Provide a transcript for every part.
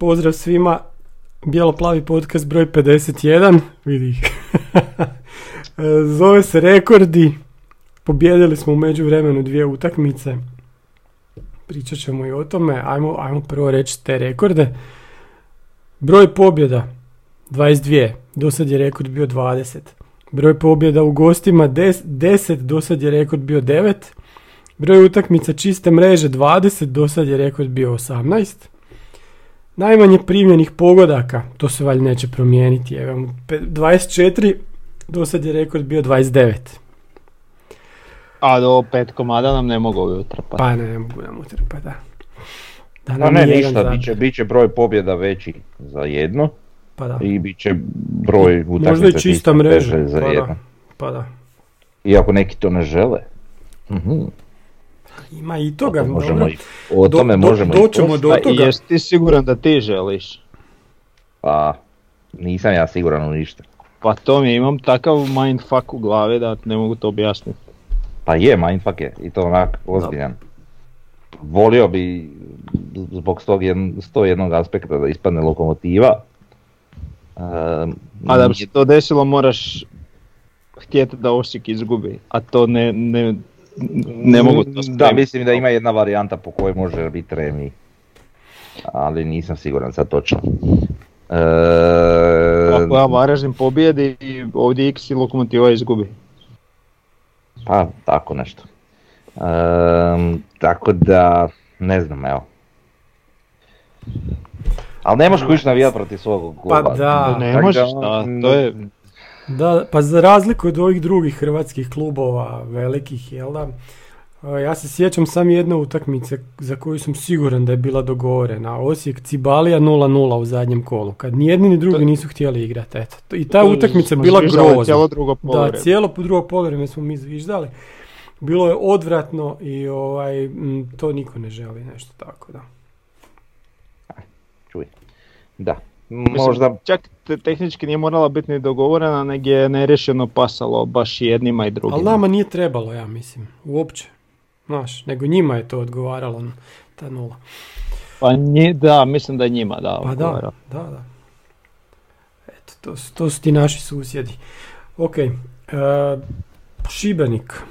Pozdrav svima, Bijelo-plavi podcast broj 51, vidi. Zove se Rekordi, pobjedili smo u međuvremenu dvije utakmice, pričat ćemo i o tome, ajmo, ajmo prvo reći te rekorde. Broj pobjeda 22, do sad je rekord bio 20. Broj pobjeda u gostima 10, do sad je rekord bio 9. Broj utakmica čiste mreže 20, do sad je rekord bio 18. Najmanje primljenih pogodaka, to se valjda neće promijeniti, evo, pe- 24, do sad je rekord bio 29. A do pet komada nam ne mogu ovi utrpati. Pa ne, ne mogu nam utrpati, da. Da Pa nam ne, jedan ništa, bit će, bit će broj pobjeda veći za jedno Pa da. i bit će broj utakmica Možda i čista mreža. za Pa jedno. da. Pa da. Iako neki to ne žele. Mhm. Ima i toga, O tome možemo dobro. i, o Do- tome do- možemo i doćemo do Pa i toga. jesi ti siguran da ti želiš? Pa, nisam ja siguran u ništa. Pa to mi imam takav mindfuck u glavi da ne mogu to objasniti. Pa je, mindfuck je, i to onak ozbiljan. Volio bi zbog tog jedn, 101 aspekta da ispadne lokomotiva. Ehm, A da bi se to desilo moraš htjeti da Osijek izgubi, a to ne, ne, ne mogu to Da, mislim da ima jedna varijanta po kojoj može biti remi. Ali nisam siguran sad točno. Ehm, Ako ja Varaždin pobjedi i ovdje X i Lokomotiva izgubi. Pa, tako nešto. Ehm, tako da, ne znam, evo. Ali ne možeš kući navijati protiv svog kluba. Pa da. ne možeš, mm, to je, Da, pa za razliku od ovih drugih hrvatskih klubova, velikih, jel da? e, Ja se sjećam samo jedne utakmice za koju sam siguran da je bila dogovorena. Osijek Cibalija 0-0 u zadnjem kolu, kad ni jedni ni drugi nisu htjeli igrati. Eto. I ta utakmica je bila grozna. Cijelo drugo Da, cijelo po drugo poluvreme smo mi zviždali. Bilo je odvratno i ovaj, m, to niko ne želi nešto tako da. Čuj. Da. Mislim, Možda, Čak te, tehnički nije morala biti ni dogovorena, nego je nerešeno pasalo baš i jednima i drugima. Ali nama nije trebalo, ja mislim, uopće. Znaš, nego njima je to odgovaralo, ta nula. Pa nji, da, mislim da je njima da. Pa odgovara. da, da, da. Eto, to, su- to su ti naši susjedi. Ok, e, Šibenik,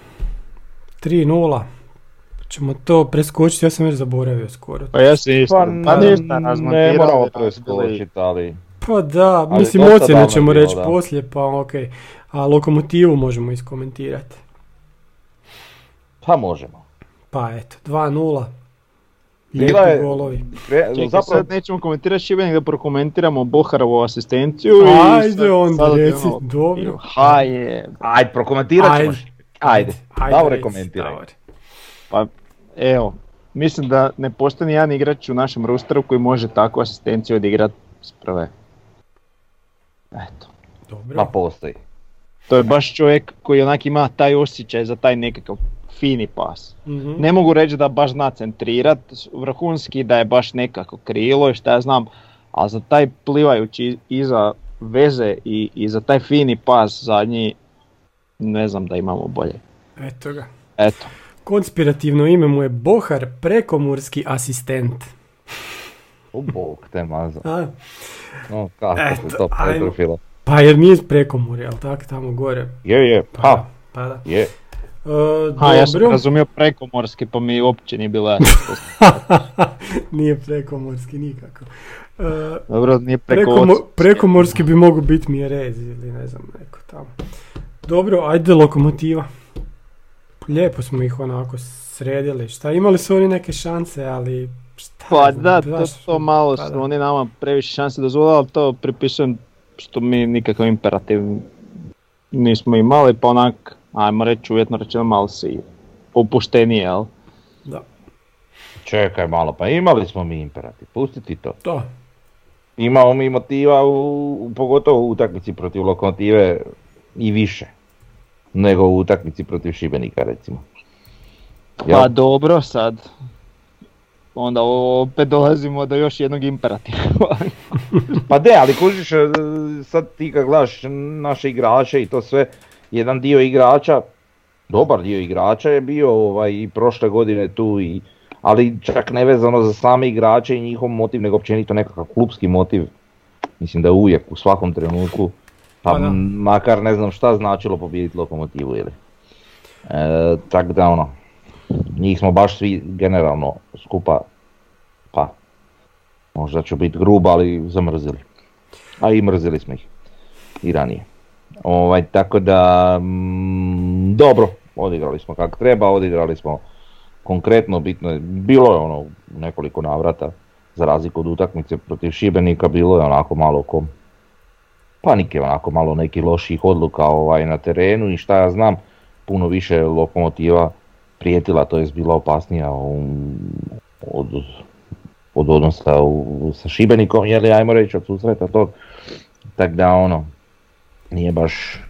3-0. Ćemo to preskočiti, ja sam već zaboravio skoro. Pa ja se isto, pa, pa ništa, ne moramo preskočiti, ali... Pa da, Ali mislim ocjene ćemo reći da. poslije, pa ok. A lokomotivu možemo iskomentirati. Pa možemo. Pa eto, 2-0. Bila Lijepi je- golovi. Kre- Čekaj, zapravo, sad nećemo komentirati Šibenik da prokomentiramo Boharovu asistenciju. i Ajde sad- onda, sad reci, ono, dobro. Ajde, prokomentirat ćemo. Ajde. Ajde, Ajde, komentiraj. Davore. pa evo, mislim da ne postoji ni jedan igrač u našem rosteru koji može takvu asistenciju odigrati s prve. Eto. Dobro. Ma postoji. To je baš čovjek koji onak ima taj osjećaj za taj nekakav fini pas. Mhm. Ne mogu reći da baš zna centrirat, vrhunski da je baš nekako krilo i šta ja znam, ali za taj plivajući iza veze i, i za taj fini pas zadnji, ne znam da imamo bolje. Eto ga. Eto, Konspirativno ime mu je Bohar, prekomorski asistent. U bog te mazo. A? No, kako Eto, se to pretrfilo. Pa jer nije iz prekomorja, jel tak, tamo gore? Je, je, Pa, pa, da, pa da. je. E, ha, ja sam razumio prekomorski pa mi uopće nije bilo nije prekomorski nikako. E, Dobro, nije preko prekomo- oca. prekomorski bi mogu biti mjerez ili ne znam, neko tamo. Dobro, ajde lokomotiva. Lijepo smo ih onako sredili. Šta, imali su oni neke šanse, ali šta Pa znam, da, to, to malo pa su da. oni nama previše šanse dozvolili, ali to pripisujem što mi nikakav imperativ nismo imali, pa onak, ajmo reći uvjetno rečeno malo si opušteniji, jel? Da. Čekaj malo, pa imali smo mi imperativ, pusti ti to. To. Imamo mi motiva, u, pogotovo u utakmici protiv Lokomotive i više nego u utakmici protiv Šibenika recimo. Pa dobro sad. Onda opet dolazimo do još jednog imperativa. pa de, ali kužiš, e, sad ti kad gledaš naše igrače i to sve, jedan dio igrača, dobar dio igrača je bio ovaj, i prošle godine tu i ali čak nevezano za same igrače i njihov motiv, nego općenito nekakav klubski motiv. Mislim da je uvijek u svakom trenutku, pa, pa makar ne znam šta značilo pobijediti lokomotivu ili. E, tako da ono, njih smo baš svi generalno skupa, pa možda ću biti grub, ali zamrzili. A i mrzili smo ih i ranije. Ovaj, tako da, mm, dobro, odigrali smo kako treba, odigrali smo konkretno bitno je, bilo je ono nekoliko navrata, za razliku od utakmice protiv Šibenika, bilo je onako malo kom panike, onako malo nekih loših odluka ovaj, na terenu i šta ja znam, puno više lokomotiva prijetila, to je bila opasnija od, od odnosa u, sa Šibenikom, li ajmo reći od susreta tog, tako da ono, nije baš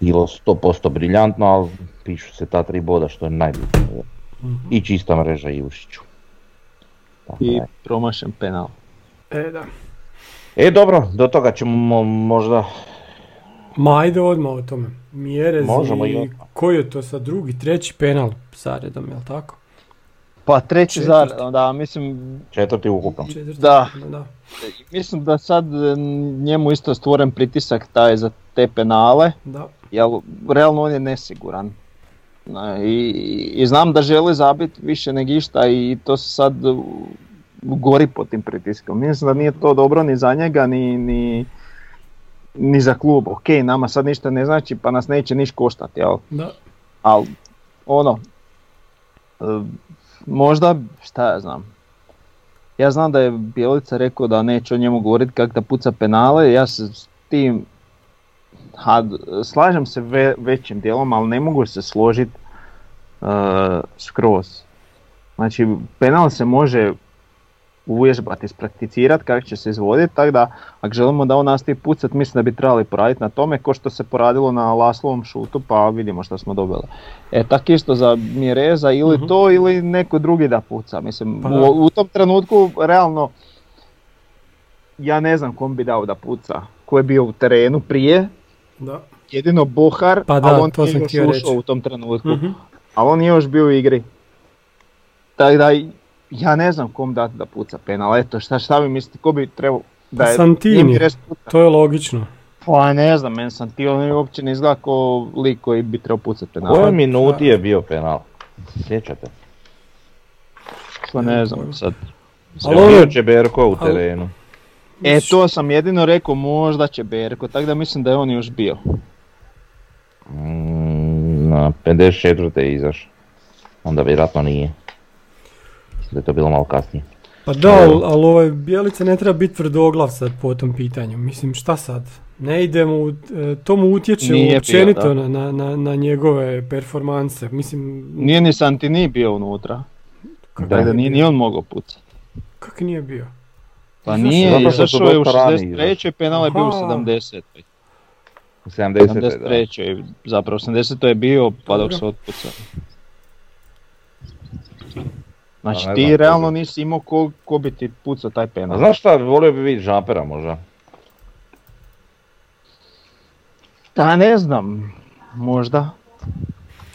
bilo 100% briljantno, ali pišu se ta tri boda što je najbitnije i čista mreža Jušiću. I promašen penal. E da. E dobro, do toga ćemo možda... Ma ajde odmah o tome. Mjerez Možemo i, koji je to sad drugi, treći penal zaredom, jel tako? Pa treći zaredom, da, mislim... Četvrti ukupno. da. da. Mislim da sad njemu isto stvoren pritisak taj za te penale. Da. Jel, realno on je nesiguran. I, I, znam da želi zabiti više nego išta i to se sad gori pod tim pritiskom. Mislim da nije to dobro ni za njega ni, ni, ni za klub. Ok, nama sad ništa ne znači pa nas neće niš koštati, jel? Da. Ali ono, e, možda, šta ja znam, ja znam da je Bjelica rekao da neće o njemu govoriti kako da puca penale, ja se s tim ha, slažem se većim dijelom, ali ne mogu se složiti uh, skroz. Znači, penal se može uvježbati, isprakticirati kako će se izvoditi, tako da ako želimo da on nastavi pucat, mislim da bi trebali poraditi na tome, ko što se poradilo na Laslovom šutu, pa vidimo što smo dobili. E tako isto za Mireza ili mhm. to ili neko drugi da puca. Mislim, pa u, u, tom trenutku realno ja ne znam kom bi dao da puca, ko je bio u terenu prije, da. Jedino Bohar, pa ali on to nije još ušao u tom trenutku. uh Ali on nije još bio u igri. Tako da ja ne znam kom dati da puca penal. Eto, šta, šta mi mislite, ko bi trebao da je Santini, to je logično. Pa ne znam, meni Santini uopće ne izgleda ko lik koji bi trebao pucati penal. Koje minuti je bio penal? Sjećate? Pa ne znam sad. Ali bio Čeberko u terenu. E to sam jedino rekao možda će Berko, tako da mislim da je on još bio. Mm, na 54. je izašao. Onda vjerojatno nije. Da je to bilo malo kasnije. Pa da, ali, ali ovaj Bjelica ne treba biti tvrdoglav sad po tom pitanju. Mislim šta sad? Ne idemo, e, to mu utječe nije općenito na, na, na, njegove performanse. Mislim... Nije ni Santini bio unutra. Kako da, da nije ni on mogao pucati. Kako nije bio? Pa nije, izašao je u 63. penal je bio u 70. U 70. 73. Zapravo 80. je bio pa dok se otpucao. Znači pa ti realno nisi imao ko, ko bi ti pucao taj penal. A znaš šta, volio bi vidjeti žapera možda. Da ne znam, možda.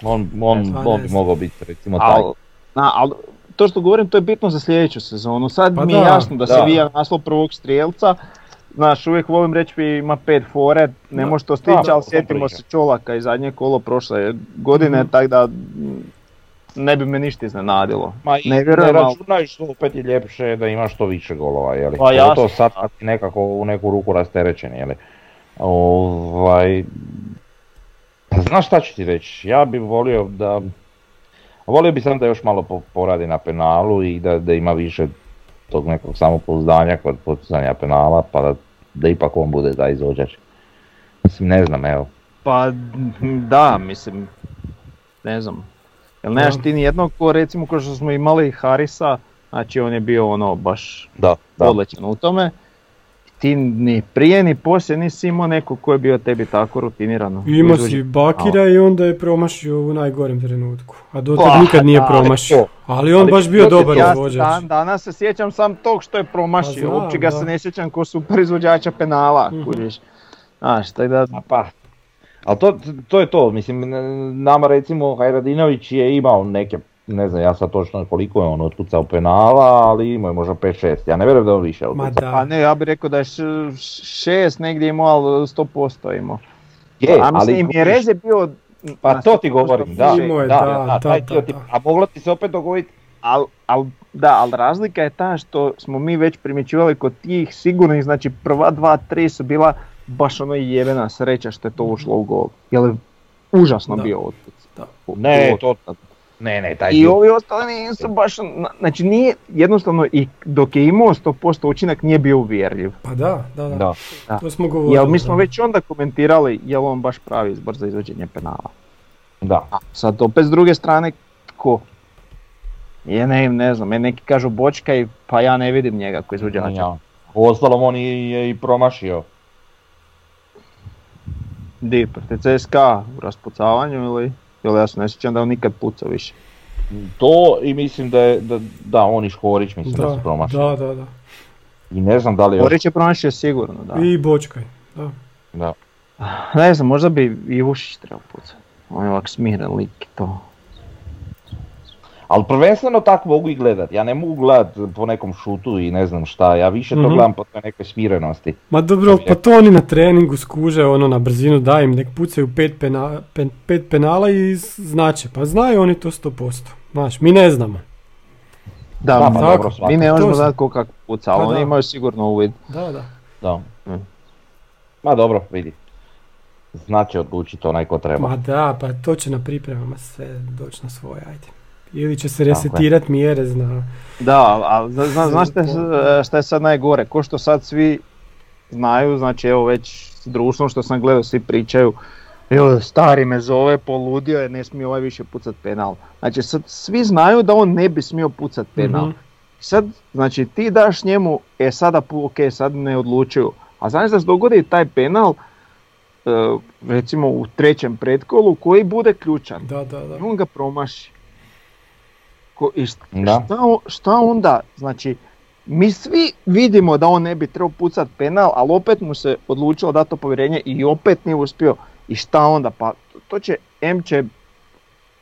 On, on, on bi mogao biti recimo taj. Na, al, to što govorim to je bitno za sljedeću sezonu. Sad pa mi je jasno da, se vija naslov prvog strijelca, Znaš, uvijek volim reći ima pet fore, ne može to stići, ali sjetimo se Čolaka i zadnje kolo prošle godine, mm tako da ne bi me ništa iznenadilo. Ma ne, vjerujem, ne računaj što opet je ljepše da imaš što više golova, jeli? Pa jasno. To sad nekako u neku ruku rasterećen, jeli? Ovaj... Znaš šta ću ti reći, ja bih volio da Volio bi sam da još malo poradi na penalu i da, da ima više tog nekog samopouzdanja kod poticanja penala, pa da, da ipak on bude taj izvođač. Mislim, ne znam, evo. Pa da, mislim, ne znam. Jel nemaš ti ni jednog ko recimo ko što smo imali Harisa, znači on je bio ono baš Da, da. odličan u tome. Ti ni prije ni poslije nisi imao nekog ko je bio tebi tako rutinirano. Imao si Bakira i onda je promašio u najgorem trenutku. A do Pa, tad nikad nije promašio. Ali on Ali baš bio dobar Ja izvođač. dan, danas se sjećam sam tog što je promašio, Pa uopće ga da. se ne sjećam ko super izvođača penala, Mhm. kužiš. Znaš, tako da, A Pa, ali to, to je to, mislim, nama recimo Hajradinović je imao neke, ne znam ja sad točno koliko je on otkucao penala, ali imao je možda 5-6, ja ne vjerujem da je on više Ma otkucao. da. pa ne, ja bih rekao da je š- šest negdje imao, ali 100% imao. Je, A mislim, i kužiš, Mjerez je bio... Pa to ti 100% govorim, da, je, da, da, da, da, taj da, ti- da. a moglo ti se opet dogoditi, Al, al, da, ali razlika je ta što smo mi već primjećivali kod tih sigurnih, znači prva dva, tri su bila baš ono jebena sreća što je to ušlo u gol. Jer je užasno Da. bio. Da. Ne, U- to- ne, ne, taj I dio, ovi ostali nisu baš, na- znači nije jednostavno i dok je imao 100% učinak nije bio uvjerljiv. Pa da, da, da. da. To smo govorili. Jel mi smo da. već onda komentirali je on baš pravi izbor za izvođenje penala. Da, A sad opet s druge strane, tko? Je ne, ne znam, meni neki kažu Bočka i pa ja ne vidim njega kao izvođača. ja. Uostalom on i- je i promašio. Di, protiv CSKA u raspucavanju ili? Jel ja se ne sjećam da on nikad pucao više. To i mislim da je, da, da on i Škorić mislim da, Da, su promašili. da, da, da. I ne znam da li još, Borić je pronašao sigurno, da. I Bočkaj, da. da. Ne znam, možda bi i Vušić trebao pucati. On je ovak smiren lik i to. Ali prvenstveno tak mogu i gledat, ja ne mogu gledat po nekom šutu i ne znam šta, ja više to Mhm. gledam po toj nekoj smirenosti. Ma dobro, pa to oni na treningu skuže ono na brzinu, daj im nek pucaju pet, pena, pen- pet penala i znače, pa znaju oni to 100%. Znaš, mi ne znamo. Da, pa tako, dobro, mi ne možemo znati ko kako puca, ali Pa oni da. imaju sigurno uvid. Da, da. Da. Mm. Ma dobro, vidi. Znači odlučiti onaj ko treba. Ma da, pa to će na pripremama sve doći na svoje, ajde. Ili će se resetirat mjere na... Da, ali zna, zna, znaš šta, je- sad najgore? Ko što sad svi znaju, znači evo već s društvom što sam gledao, svi pričaju Evo, stari me zove, poludio je, ne smije ovaj više pucat penal. Znači sad svi znaju da on ne bi smio pucat penal. Mhm. Sad, znači ti daš njemu, e sada, ok, sad ne odlučuju. A znaš da se dogodi taj penal, e, recimo u trećem pretkolu, koji bude ključan. Da, da, da. I on ga promaši. Ko, i šta, Da. šta, onda? Znači, mi svi vidimo da on ne bi trebao pucat penal, ali opet mu se odlučilo dati to povjerenje i opet nije uspio. I šta onda? Pa to će, M će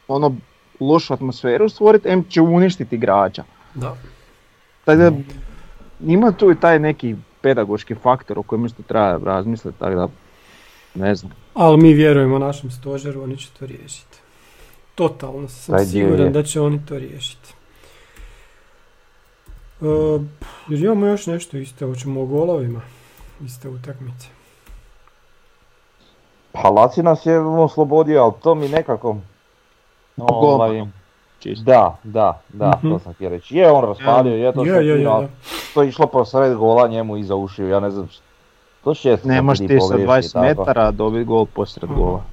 ono lošu atmosferu stvoriti, M će uništiti igrača. da. Tako da, ima tu i taj neki pedagoški faktor o kojem isto treba razmisliti, tako da, ne znam. Ali mi vjerujemo našem stožeru, oni će to riješiti. Totalno sam Taj dio siguran je. da će oni to riješiti. E, jer imamo još nešto isto, hoćemo o golovima iste utakmice. Pa Laci nas je oslobodio, ali to mi nekako... ovaj, Golmanom, čisto. da, da, da, Mhm. to sam htio reći. Je on raspalio, je to Je, sve je, je, da. to je išlo po sred gola njemu iza ušiju, ja ne znam što će Ne možeš ti sa 20 metara dobiti gol posred gola.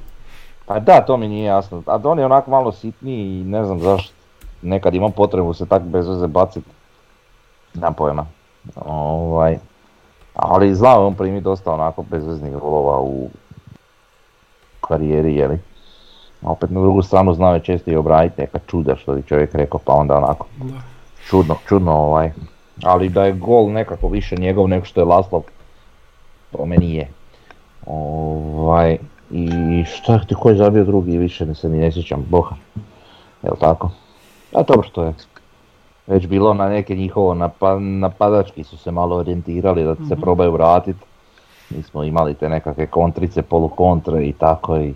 Pa da, to mi nije jasno. A on je onako malo sitniji i ne znam zašto. Nekad ima potrebu se tak bez veze baciti. Nemam pojma. Ovaj, ali znao je on primi dosta onako bezveznih golova u karijeri, jeli. A opet na drugu stranu znao je često i obraditi neka čuda što bi čovjek rekao, pa onda onako čudno, čudno ovaj. Ali da je gol nekako više njegov nego što je Laslov, po meni je. Ovaj, I šta ti ko je zabio drugi, više ne se ni ne sjećam, Boha. Jel tako? A dobro što je već bilo na neke njihovo napa- napadački su se malo orijentirali da se probaju vratiti. Mi smo imali te nekakve kontrice, polukontre i tako i...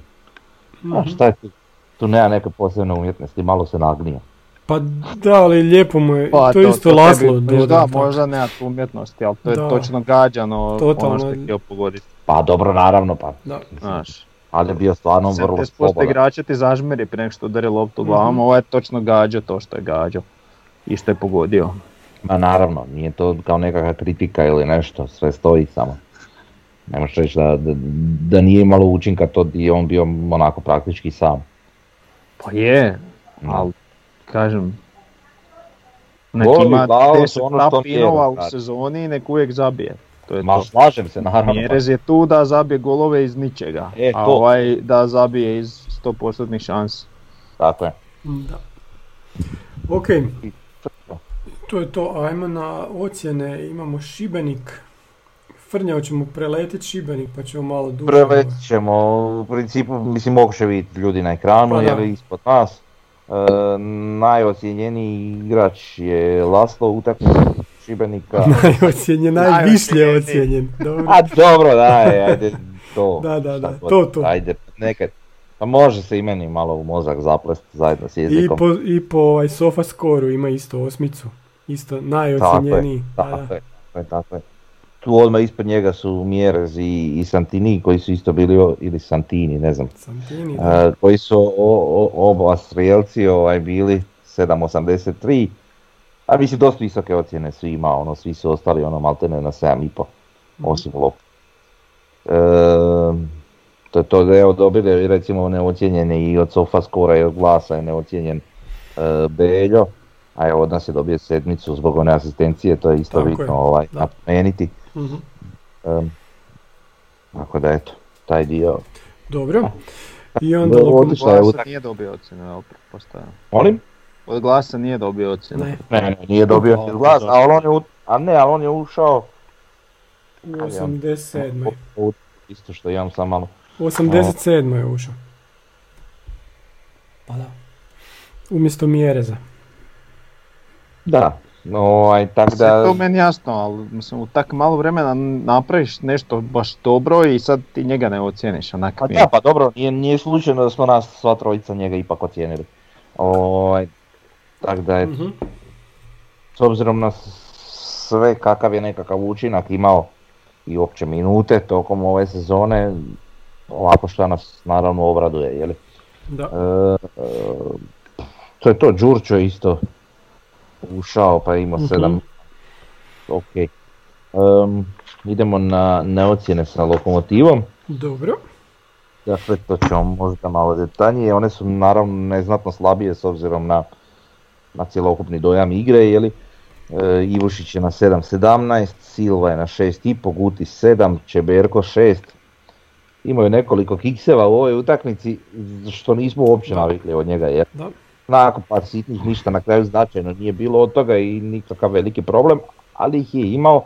A šta je tu? Tu nema neke posebne umjetnosti, malo se nagnio. Pa da, ali lijepo mu je, Pa, to, je isto tebi- Laslo Da, dodao. možda nema tu umjetnosti, ali to je Da. točno gađano Totalno. ono što je htio pogoditi. Pa dobro, naravno, pa. Da. Znaš, Ali je bio stvarno vrlo 70% slobodan. igrača ti zažmiri prije nego što udari loptu Mhm. glavom, ovo je točno gađao to što je gađao. I što je pogodio. Ma naravno, nije to kao nekakva kritika ili nešto, sve stoji samo. Ne možeš reći da, da, da nije imalo učinka to je on bio onako praktički sam. Pa je, ali kažem, nek i ima glava su 10 ono što tapinova u sezoni i nek uvijek zabije. To je Ma to. slažem se, naravno. Mjerez je tu da zabije golove iz ničega, E, a to. ovaj da zabije iz 100% šansi. Tako je. Da. Ok, to je to. Ajmo na ocjene. Imamo Šibenik. Frnja, hoćemo preletit Šibenik pa ćemo malo duže. Preletit ćemo, u principu, mislim mogu će vidjeti ljudi na ekranu, Pa jer ispod nas. E, najocijenjeniji igrač je Laslo u utakmici Šibenika. Najocijenjen, najvišlje ocijenjen. Dobro. A dobro, daj, ajde, to. Da, da, da, to, to. Ajde, nekad. Pa može se i meni malo u mozak zaplesti zajedno s I jezikom. po, I po ovaj sofa skoru ima isto osmicu. Isto najocijenjeniji. Da, Tako da. je, tako je, tako je. Tu odmah ispod njega su Mjerez i, i Santini koji su isto bili, o- ili Santini, ne znam, Santini, da. e, koji su o, o, oba strijelci ovaj, bili 7.83. A mislim dosta visoke ocjene su ima, ono, svi su ostali ono maltene na 7.5, osim Lop. E, to je to da evo dobili recimo neocijenjeni i od Sofa Skora i od Glasa je neocijenjen e, Beljo, a evo od nas je dobio sedmicu zbog one asistencije, to je isto Tako je, bitno ovaj, da. napomenuti. Mhm. Em, tako da eto, taj dio. Dobro. I onda Do- lokom... odlična je Glasa utak- nije dobio ocjenu. Molim? Od glasa nije dobio ocjenu. Ne, Ne, ne, nije dobio O, ni glas, dobro. ali on je, u- a ne, ali on je ušao u 87. u- isto što imam sam malo. U 87. je ušao. Pa da. Umjesto Mjereza. Da, no, ovaj, Sve da, to meni jasno, ali mislim, u tak malo vremena napraviš nešto baš dobro i sad ti njega ne ocijeniš, onak pa da, pa dobro, nije, nije slučajno da smo nas sva trojica njega ipak ocijenili. Ovaj, tako da je, Mhm. s obzirom na sve kakav je nekakav učinak imao i opće minute tokom ove sezone, ovako što nas naravno obraduje, jeli? Da. E, e, to je to, Đurčo je isto ušao pa je imao Mhm. sedam. Ok. Em, idemo na, na ocjene sa lokomotivom. Dobro. Dakle, to ćemo možda malo detaljnije. One su naravno neznatno slabije s obzirom na, na cjelokupni dojam igre, jeli? E, Ivušić je na 7.17, Silva je na 6.5, Guti 7, Čeberko 6. Imaju nekoliko kikseva u ovoj utakmici, što nismo uopće Da. navikli od njega, jer Da. nakon par sitnih ništa na kraju značajno nije bilo od toga i nikakav veliki problem, ali ih je imao,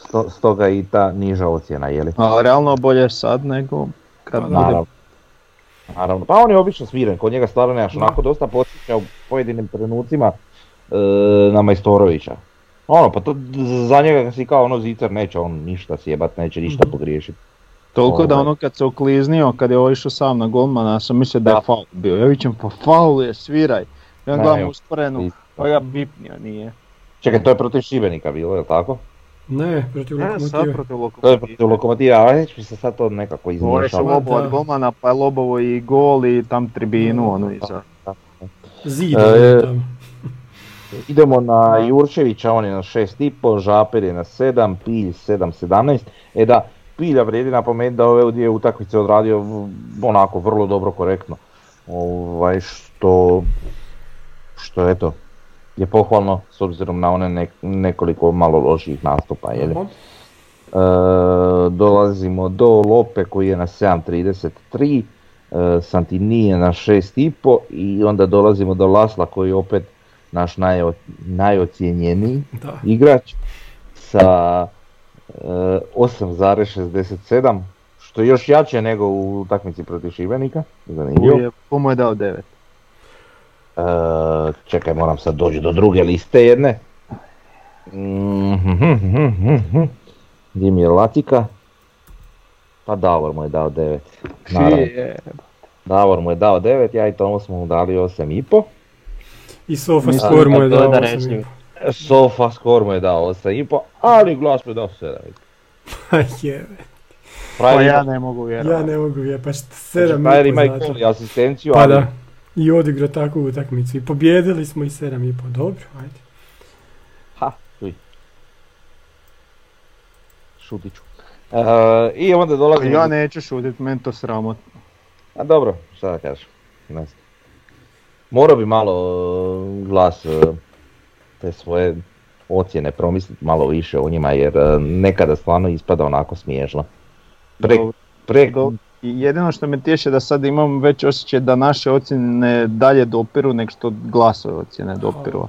sto- stoga i ta niža ocjena, jeli? Ali realno bolje sad nego kad Pa bude Naravno. Pa on je obično smiren, kod njega stvarno nemaš onako dosta podsjeća u pojedinim trenucima e, na Majstorovića. Ono, pa to za njega si kao ono zicer, neće on ništa sjebat, neće ništa Mhm. pogriješiti. Toliko da Ovaj. ono kad se okliznio, kad je ovo išao sam na golmana, ja sam mislio da je faul bio. Ja vićem pa faul je, sviraj. Ja gledam evo. usporenu, pa ga pipnio, nije. Čekaj, to je protiv Šibenika bilo, je li tako? Ne, protiv Ne, sad lokomotive. protiv To je protiv Lokomotiva, a već mi se sad to nekako Ovo je. Lobo- od Da. golmana, pa je lobovo i gol i tam tribinu, ono iza. Zid. E, tamo. Idemo na Jurčevića, on je na 6,5, Žaper je na 7, Pilj 7,17. E da, Pilja vrijedi napomenuti da ove dvije utakmice odradio onako vrlo dobro, korektno. Ovaj, što, što eto, je pohvalno s obzirom na one nek- nekoliko malo loših nastupa. Je Aha. E, dolazimo do Lope koji je na 7.33, e, Santini je na 6.5 i onda dolazimo do Lasla koji je opet naš najo, najocijenjeniji Da. igrač sa e, 8.67 što je još jače nego u utakmici protiv Šibenika. Zanimljivo. Je, ko mu je dao 9? E, čekaj, moram sad doći do druge liste jedne. Mhm, Gdje mi je Latika? Pa Davor mu je dao 9. Naravno, Davor mu je dao 9, ja i Tomo smo mu dali 8,5. I Sofa Skor mu je dao da 8,5. rečljivo. Sofa skor mu je dao 8,5, ali glas mu je dao 7,5. Pa jebe. Pa ja ne mogu vjerovati. Ja ne mogu vjerovati, pa šta, sedam Frajer i ima i asistenciju, Pa ali da. I odigrao takvu utakmicu. I pobjedili smo i sedam i po. Dobro, ajde. ha, čuj. Šutit ću. E, I onda dolazimo... Ja neću šutit, meni to sramotno. A dobro, šta da kažem. Ne znam. morao bi malo e, glas e, te svoje ocjene promisliti malo više o njima jer nekada stvarno ispada onako smiješno. Pre, Dobro. pre, I jedino što me tješe da sad imam već osjećaj da naše ocjene dalje dopiru nego što glasove ocjene dopiru.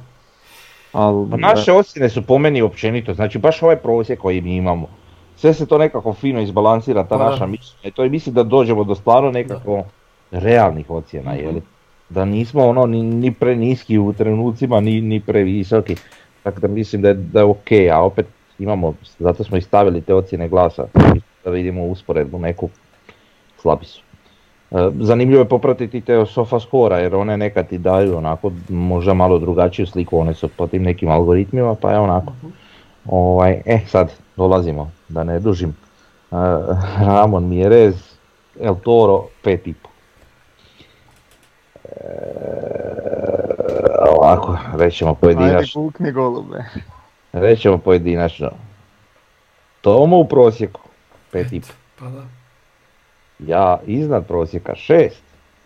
Al, Pa naše ocjene su po meni općenito, znači baš ovaj prosjek koji mi imamo. Sve se to nekako fino izbalansira, ta Pa da. naša mišljenja. To i mislim da dođemo do stvarno nekako realnih ocjena, Mhm. jeli? Da nismo ono ni, ni preniski u trenucima, ni, ni previsoki. Tako da mislim da je, da je ok, a opet imamo, zato smo i stavili te ocjene glasa, da vidimo usporedbu neku, slabi su. E, Zanimljivo je popratiti te sofa skora jer one nekad ti daju onako možda malo drugačiju sliku, one su po tim nekim algoritmima pa je onako. Ovaj, e sad dolazimo, da ne dužim. E, Ramon Mierez, El Toro 5,5. E, ovako, rećemo Ajde pojedinačno. kukni golube. Rećemo pojedinačno. Tomo u prosjeku 5,5. Pa da. Ja iznad prosjeka 6.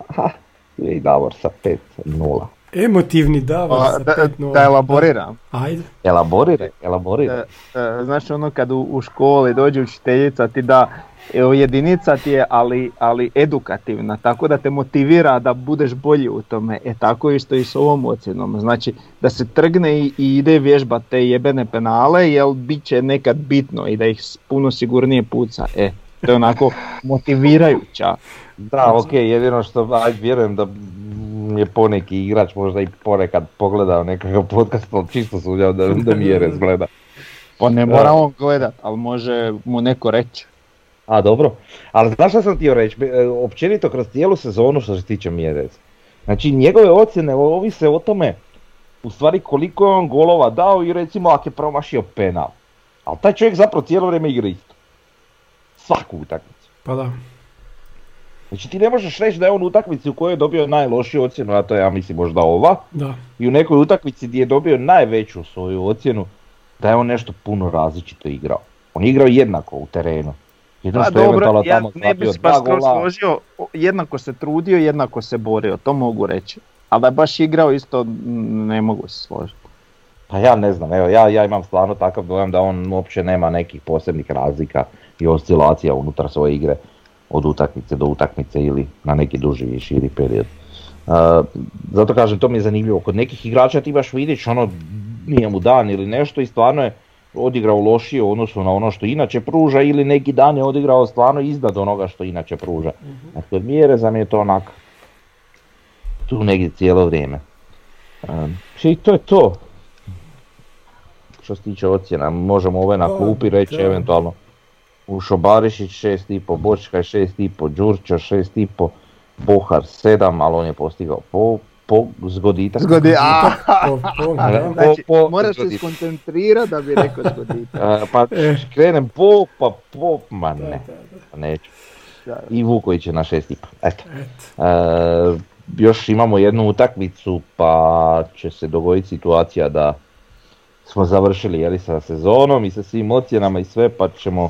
Aha, i Davor sa 5-0. Emotivni Davor Pa, sa da, 5-0. da elaboriram. Ajde. Elaboriraj, elaboriraj. E, e, Znaš ono kad u, u školi dođe učiteljica ti da evo jedinica ti je ali, ali edukativna, tako da te motivira da budeš bolji u tome. E tako isto i s ovom ocjenom. Znači da se trgne i, i ide vježbat te jebene penale jer bit će nekad bitno i da ih puno sigurnije puca. E, to je onako motivirajuća. Da, ok, jedino što aj, vjerujem da je poneki igrač možda i ponekad pogledao nekakav podcast, ali čisto sumnjam da, da mi je gleda. Pa ne mora on gledat, ali može mu neko reći. A dobro, ali znaš šta sam htio reći, E, općenito kroz cijelu sezonu što se tiče Mjerez. Znači njegove ocjene ovise o tome u stvari koliko je on golova dao i recimo ako je promašio penal. Ali taj čovjek zapravo cijelo vrijeme igra isto. Svaku utakmicu. Pa da. Znači ti ne možeš reći da je on u utakmici u kojoj je dobio najlošiju ocjenu, a to je ja mislim možda ova, Da. i u nekoj utakmici gdje je dobio najveću svoju ocjenu, da je on nešto puno različito igrao. On je igrao jednako u terenu. Jedno Pa što je dobro, ja tamo ne bi se baš složio, jednako se trudio, jednako se borio, to mogu reći. Ali da je baš igrao isto, ne mogu se složiti. Pa ja ne znam, evo ja, ja imam stvarno takav dojam da on uopće nema nekih posebnih razlika i oscilacija unutar svoje igre od utakmice do utakmice ili na neki duži i širi period. Uh, zato kažem, to mi je zanimljivo. Kod nekih igrača ti baš vidiš ono, nije mu dan ili nešto i stvarno je odigrao lošije u odnosu na ono što inače pruža ili neki dan je odigrao stvarno iznad onoga što inače pruža. A kod Mjereza mi je to onak tu negdje cijelo vrijeme. Um, I to je to što se tiče ocjena, možemo ove na klupi reći da. eventualno Ušo Barišić 6,5, Bočkaj 6,5, Đurčo 6,5, Bohar 7, ali on je postigao po, po zgoditak. Zgodi, a, Po, po, da. znači, po- moraš se skoncentrirati da bi rekao zgoditi. E, pa krenem po, pa po, ma ne, da, da. pa neću. I Vuković je na 6,5, eto. Eto. E, još imamo jednu utakmicu pa će se dogoditi situacija da smo završili jeli, sa sezonom i sa svim ocjenama i sve pa ćemo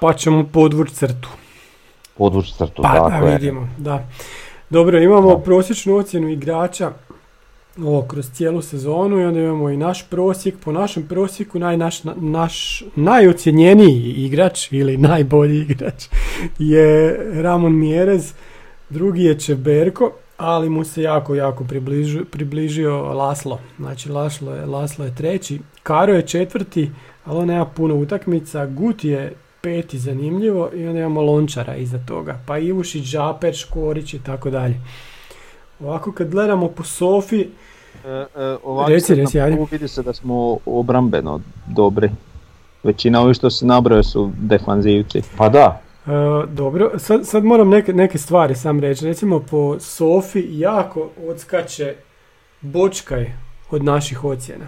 Pa ćemo podvući crtu. podvući crtu. Pa da tako je. vidimo, da. Dobro, imamo Da. prosječnu ocjenu igrača ovo, kroz cijelu sezonu i onda imamo i naš prosjek. Po našem prosjeku naj, naš, naš najocjenjeniji igrač ili najbolji igrač je Ramon Mjerez, drugi je Čeberko, ali mu se jako, jako približio, približio Laslo. Znači Laslo je, Laslo je treći, Karo je četvrti, ali on nema puno utakmica, Gut je peti zanimljivo i onda imamo Lončara iza toga, pa Ivušić, Žaper, Škorić i tako dalje. Ovako kad gledamo po Sofi, E, e, ovako Reci, reci, vidi se da smo obrambeno dobri. Većina ovih što se nabrojao su defanzivci. Pa da, E, dobro, sad, sad moram neke, neke stvari sam reći. Recimo po Sofi jako odskače Bočkaj od naših ocjena.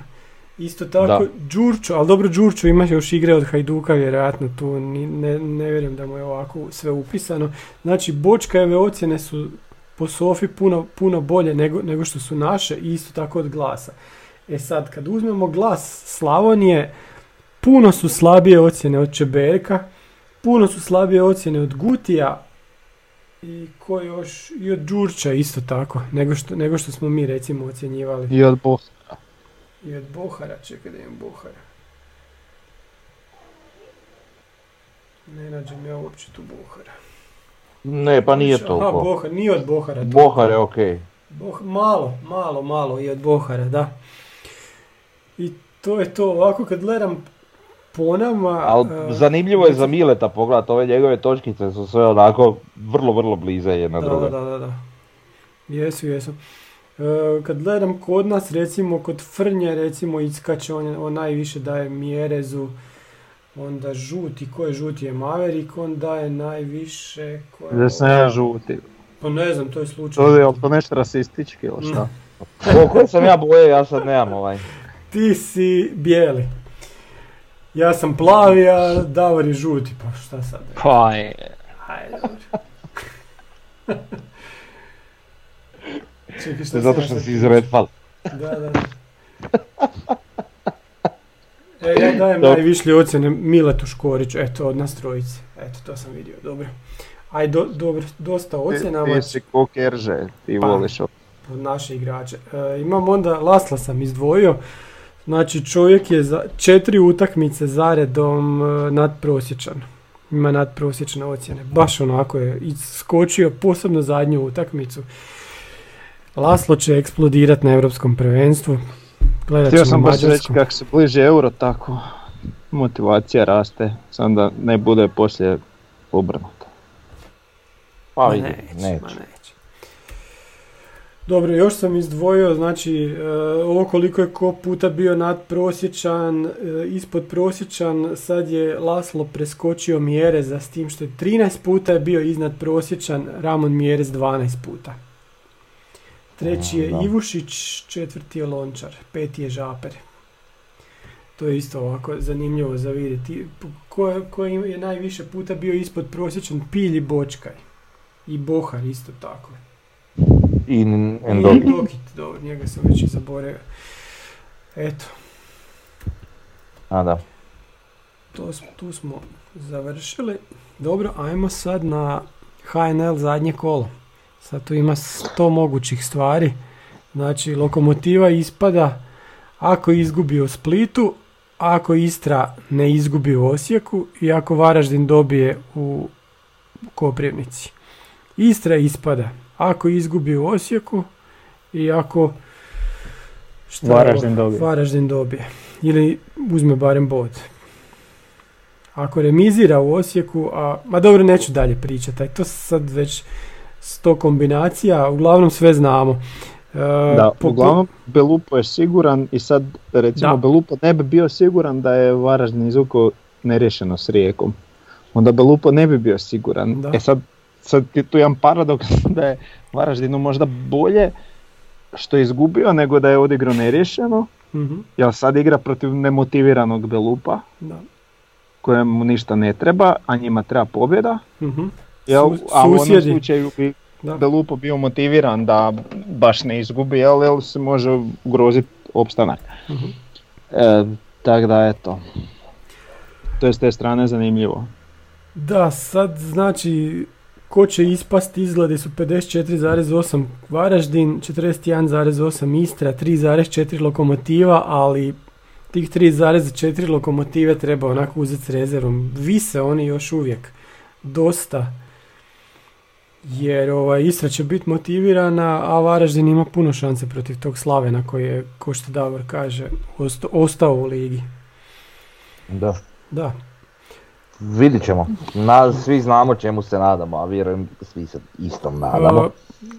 Isto tako Da. Đurčo, ali dobro Đurčo ima još igre od Hajduka, vjerojatno tu ni- ne, ne vjerujem da mu je ovako sve upisano. Znači Bočkajeve ocjene su po Sofi puno, puno bolje nego, nego što su naše i isto tako od glasa. E sad, kad uzmemo glas Slavonije, puno su slabije ocjene od Čeberka, puno su slabije ocjene od Gutija, I ko još, i od Đurća isto tako, nego što, nego što smo mi recimo ocjenjivali. I od Bohara. I od Bohara, čekaj da imam Bohara. Ne nađem ja uopće tu Bohara. Ne, pa nije Aha, toliko. Bohar, nije od Bohara. to. Bohar je okej. Boh, malo, malo, malo i od Bohara, da. I to je to, ovako kad gledam po nama... Ali e, zanimljivo je za Mileta pogledat, ove njegove točkice su sve onako vrlo, vrlo blize jedna da, druga. Da, da, da. Jesu, jesu. E, kad gledam kod nas, recimo kod Frnje, recimo iskače, on, on najviše daje Mjerezu, onda žuti, ko je žuti je Maverick, on daje najviše... Ko je sam ja žuti. Pa ne znam, to je slučajno. To je li to nešto rasistički ili šta? Ko, koje sam ja boje, ja sad nemam ovaj. Ti si bijeli. Ja sam plavi, a Davor je žuti, pa šta sad? Pa je. Ajde. Čekaj, šta Zato što si iz Redfall. Da, da. E, ja dajem Dobro. najvišlje ocjene Miletu Škoriću, eto, od nas trojice. Eto, to sam vidio, dobro. Aj, do, dobro, dosta ocjenama Ti si ko kerže, ti Pa. voliš ovo. od naše igrače. E, imam onda, Lasla sam izdvojio, znači čovjek je za četiri utakmice zaredom e, nadprosječan. Ima nadprosječne ocjene. Baš onako je iskočio, posebno zadnju utakmicu. Laslo će eksplodirat na europskom prvenstvu. Gledat Htio ćemo sam baš reći kako se bliže euro, tako motivacija raste, sam da ne bude poslije obrnuto. Pa vidi, neće, neće. Dobro, još sam izdvojio, znači, e, ovo koliko je ko puta bio nadprosječan, e, ispod prosječan, sad je Laslo preskočio Mjereza s tim što je 13 puta je bio iznad prosječan, Ramon Mjerez 12 puta. Treći je Da. Ivušić, četvrti je Lončar, peti je Žaper. To je isto ovako zanimljivo za vidjeti. Ko, je- ko je najviše puta bio ispod prosječan, Pilj i Bočkaj. I Bohar isto tako. I Endokit. Dokit, dobro, njega sam već i zaboravio. Eto, A da. to, smo- tu smo završili. Dobro, ajmo sad na HNL zadnje kolo. Sad tu ima 100 mogućih stvari. Znači, lokomotiva ispada ako izgubi u Splitu, ako Istra ne izgubi u Osijeku i ako Varaždin dobije u Koprivnici. Istra ispada ako izgubi u Osijeku i ako šta Varaždin dobije. Varaždin dobije. Ili uzme barem bod. Ako remizira u Osijeku, a, ma dobro neću dalje pričati, aj to sad već sto kombinacija, uglavnom sve znamo. E, Da, po- uglavnom Belupo je siguran i sad recimo Da. Belupo ne bi bio siguran da je Varaždin izvukao neriješeno s Rijekom. Onda Belupo ne bi bio siguran. Da. E sad, sad je tu jedan paradoks da je Varaždinu možda bolje što je izgubio nego da je odigrao neriješeno. Mhm, Jer sad igra protiv nemotiviranog Belupa da. kojemu ništa ne treba, a njima treba pobjeda. mhm. Jel, a u onom slučaju bi Da. Belupo bio motiviran da baš ne izgubi, jel, jel se može ugroziti opstanak. Mhm. E, tako da eto. To je s te strane zanimljivo. Da, sad znači ko će ispast izgledi su 54,8 Varaždin, 41,8 Istra, 3,4 Lokomotiva, ali tih 3,4 Lokomotive treba onako uzeti s rezervom. Vise oni još uvijek dosta. Jer ovaj, Istra će biti motivirana, a Varaždin ima puno šanse protiv tog Slavena koji je, ko što Davor kaže, ostao u ligi. Da. Da, Vidit ćemo. Na, svi znamo čemu se nadamo, a vjerujem svi se istom nadamo. A,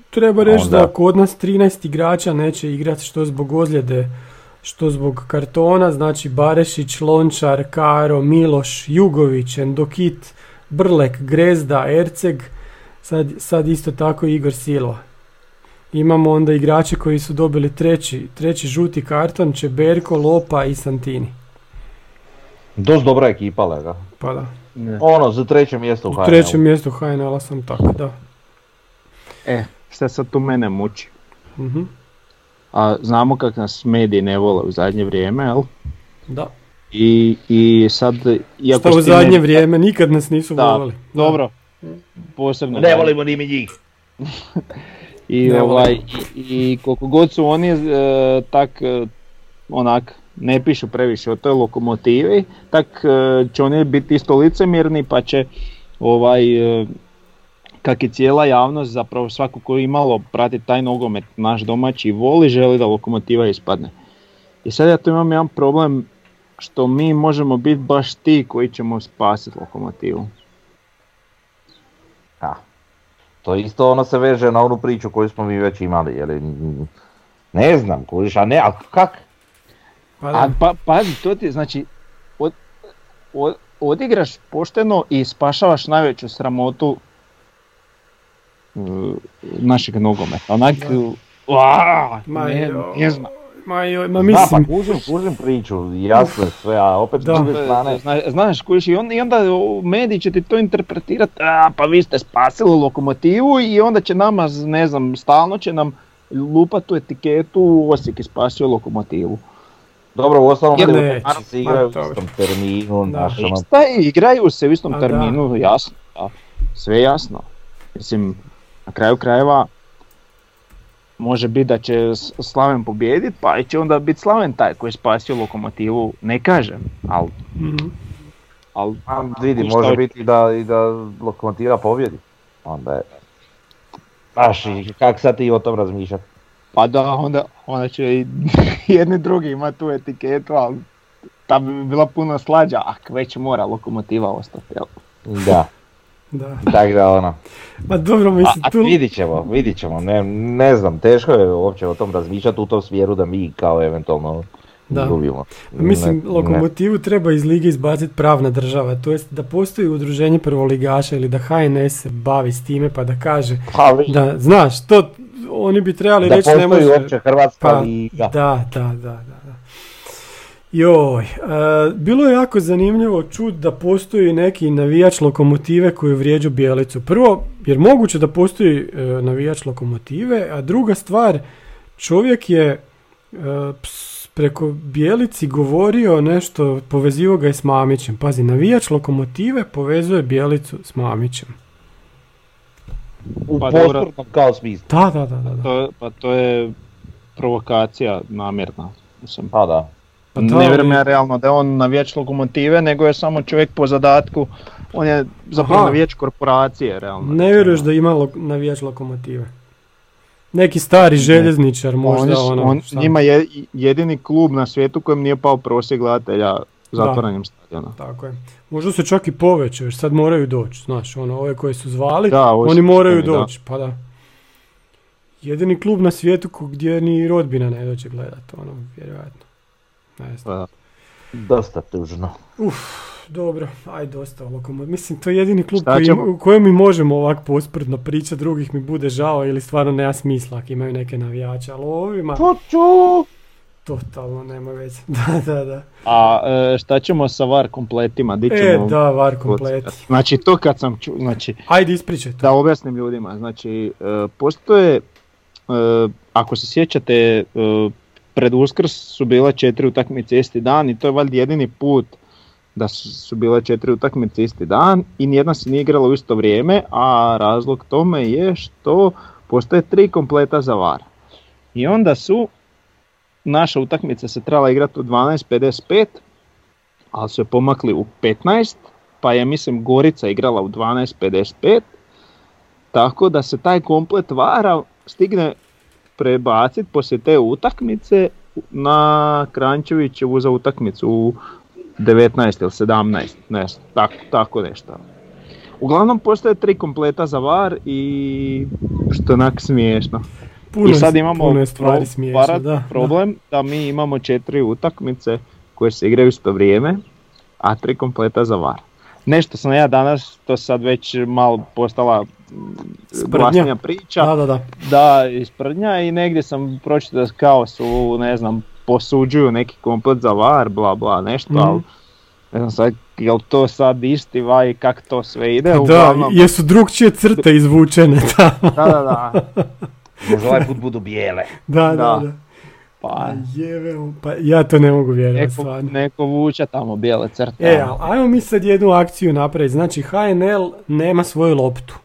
treba reći Onda- da kod nas 13 igrača neće igrati što zbog ozljede, što zbog kartona, znači Barešić, Lončar, Karo, Miloš, Jugović, Endokit, Brlek, Grezda, Erceg, sad, sad isto tako Igor Silva. Imamo onda igrače koji su dobili treći, treći žuti karton, Čeberko, Lopa i Santini. Dost dobra ekipa, lega. Pa da. Ono, za treće mjesto u U HNL-u. trećem mjestu HNL-a sam tako, da. E, šta sad tu mene muči? Mhm, A znamo kako nas mediji ne vole u zadnje vrijeme, jel? Da. I, i sad, iako Što u zadnje vrijeme nikad nas nisu Da, volili. Dobro, posebno. Ne volimo ni mi njih. I, Ne ovaj, i koliko god su oni e, tak e, onak ne pišu previše o toj lokomotivi, tak e, će oni biti isto licemjerni pa će ovaj e, kak je cijela javnost zapravo svako ko imalo prati taj nogomet naš domaći i voli želi da lokomotiva ispadne. I sad ja tu imam jedan problem što mi možemo biti baš ti koji ćemo spasiti lokomotivu. Ha. To isto ono se veže na onu priču koju smo mi već imali, je li, ne znam, kužiš, a ne, a kak? Pa A da. pa, pazi, to ti znači, od, od- odigraš pošteno i spašavaš najveću sramotu uh, našeg nogometa. Onak, uaa, Ma, ne, jo, ne znam. Ma, joj, ma Da, mislim, pa kužim, kužim priču, jasno je sve, a opet s Da. druge strane, Zna, znaš, kužiš, i onda, i onda o, mediji će ti to interpretirati, a pa vi ste spasili lokomotivu i onda će nama, ne znam, stalno će nam lupat tu etiketu Osijek je spasio lokomotivu. Dobro, u ostalom utakmice se igraju u dobro. istom terminu, Da. ono, Šta je, igraju se u istom A da. terminu, jasno, da. sve jasno. Mislim, na kraju krajeva može biti da će Slaven pobijedit, pa će onda biti Slaven taj koji je spasio lokomotivu, ne kažem, ali... mhm. Al, a vidi, Šta može biti da, i da lokomotiva pobjedi, onda je, Baš kak sad ti o tom razmišljati? Pa da, onda, onda će i jedni drugi imati tu etiketu, ali ta bi bila puno slađa, ak već mora lokomotiva ostati, jel? Da, Da. tako da ono. Ma dobro, A, mislim, a tu... vidit ćemo, vidit ćemo, ne, ne znam, teško je uopće o tom razmišljati u tom smjeru da mi kao eventualno Da. izgubimo. Mislim, Ne- lokomotivu treba iz lige izbaciti pravna država, to jest da postoji udruženje prvoligaša ili da HNS se bavi s time pa da kaže ne. Pa, da, znaš, to oni bi trebali da reći ne postoji može... uopće Hrvatska Pa, liga. da, da, da, da. da. Joj, e, bilo je jako zanimljivo čut da postoji neki navijač lokomotive koji vrijeđu bijelicu. Prvo, jer moguće da postoji e, navijač lokomotive, a druga stvar, čovjek je e, ps- preko bijelici govorio nešto, povezivo ga je s Mamićem. Pazi, navijač lokomotive povezuje bijelicu s Mamićem. U Pa posmrtnom kao smislu. Da, da, da, da. To, pa to je provokacija namjerna. Mislim, Pa da. Pa ne vjerujem ja realno da je on navijač lokomotive, nego je samo čovjek po zadatku. On je zapravo Aha. navijač korporacije, realno. Ne vjeruješ da ima lo- navijač lokomotive? Neki stari željezničar možda Oni su- ono... on, njima je jedini klub na svijetu kojem nije pao prosjek gledatelja zatvaranjem stadiona. Tako je. Možda se čak i povećaju, jer sad moraju doći, znaš, ono, ove koje su zvali, Da, oni su moraju doći, pa da. Jedini klub na svijetu gdje ni rodbina ne doće gledat, ono, vjerojatno. Ne znam. Pa, Dosta tužno. Dobro, aj dosta lokomo- Mislim, to je jedini klub koji, u kojem mi možemo ovak posprdno pričati, drugih mi bude žao ili stvarno nema smisla ako imaju neke navijače, ali ovima Čuču! Totalno nema veze. da, da, da. A e, šta ćemo sa VAR kompletima? Di E, ćemo da, var komplet. kockati? Znači to kad sam čuo, znači Ajde, ispričaj to. da objasnim ljudima, znači e, postoje, e, ako se sjećate, e, pred Uskrs su bile četiri utakmice isti dan i to je valjda jedini put da su, su bile četiri utakmice isti dan i nijedna se nije igrala u isto vrijeme, a razlog tome je što postoje tri kompleta za VAR. I onda su, naša utakmica se trebala igrati u 12.55, ali su je pomakli u 15, pa je mislim Gorica igrala u 12.55, tako da se taj komplet vara stigne prebaciti poslije te utakmice na Krančevićevu za utakmicu u 19 ili 17, ne tako, tako nešto. Uglavnom postoje tri kompleta za VAR i što je onak smiješno. Puno I sad imamo stvari pro- smiješno, varat da, problem da. mi imamo četiri utakmice koje se igraju isto vrijeme, a tri kompleta za VAR. Nešto sam ja danas, to sad već malo postala mm, glasnija priča, Da, da, da. da isprdnja i negdje sam pročitao da kao su, ne znam, posuđuju neki komplet za VAR, bla bla nešto, Mhm. ali ne znam sad, jel to sad isti vaj, kak to sve ide, Da, uglavnom, jesu drugčije crte izvučene tamo. da, da, da. Možda ovaj put budu bijele. Da, da, Da. da. Pa, Jeve, pa ja to ne mogu vjerovati neko, stvarno. neko vuče tamo bijele crte. E, ali ajmo mi sad jednu akciju napraviti. Znači, HNL nema svoju loptu.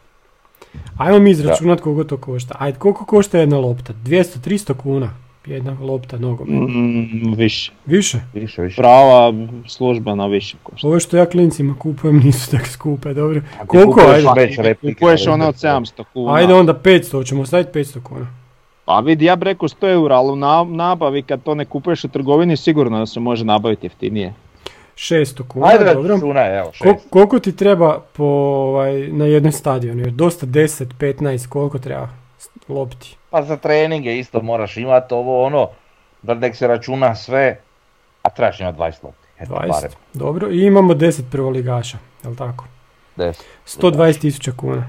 Ajmo mi izračunati koliko to košta. Ajde, koliko košta jedna lopta? 200-300 kuna. Jedna lopta nogom. Mm, više. Više? Više, više. Prava službena više košta. Ovo što ja klincima kupujem nisu tako skupe, dobro. Ako Koliko? kupuješ Ajde, već replike, Kupuješ one od da- 700 kuna. ajde onda 500, hoćemo staviti 500 kuna. Pa vidi, ja bi rekao 100 eura, ali u na- nabavi kad to ne kupuješ u trgovini sigurno da se može nabaviti jeftinije. 600 kuna, Ajde, dobro. računaj, evo, Ko- šest. koliko ti treba po, ovaj, na jednoj stadionu? Jer dosta 10, 15, koliko treba lopti? Pa za treninge isto moraš imati ovo ono, da nek se računa sve, a trebaš imati 20 lopti. Eto, 20. barem Dobro, i imamo 10 prvoligaša, jel tako? 10. 120 tisuća kuna.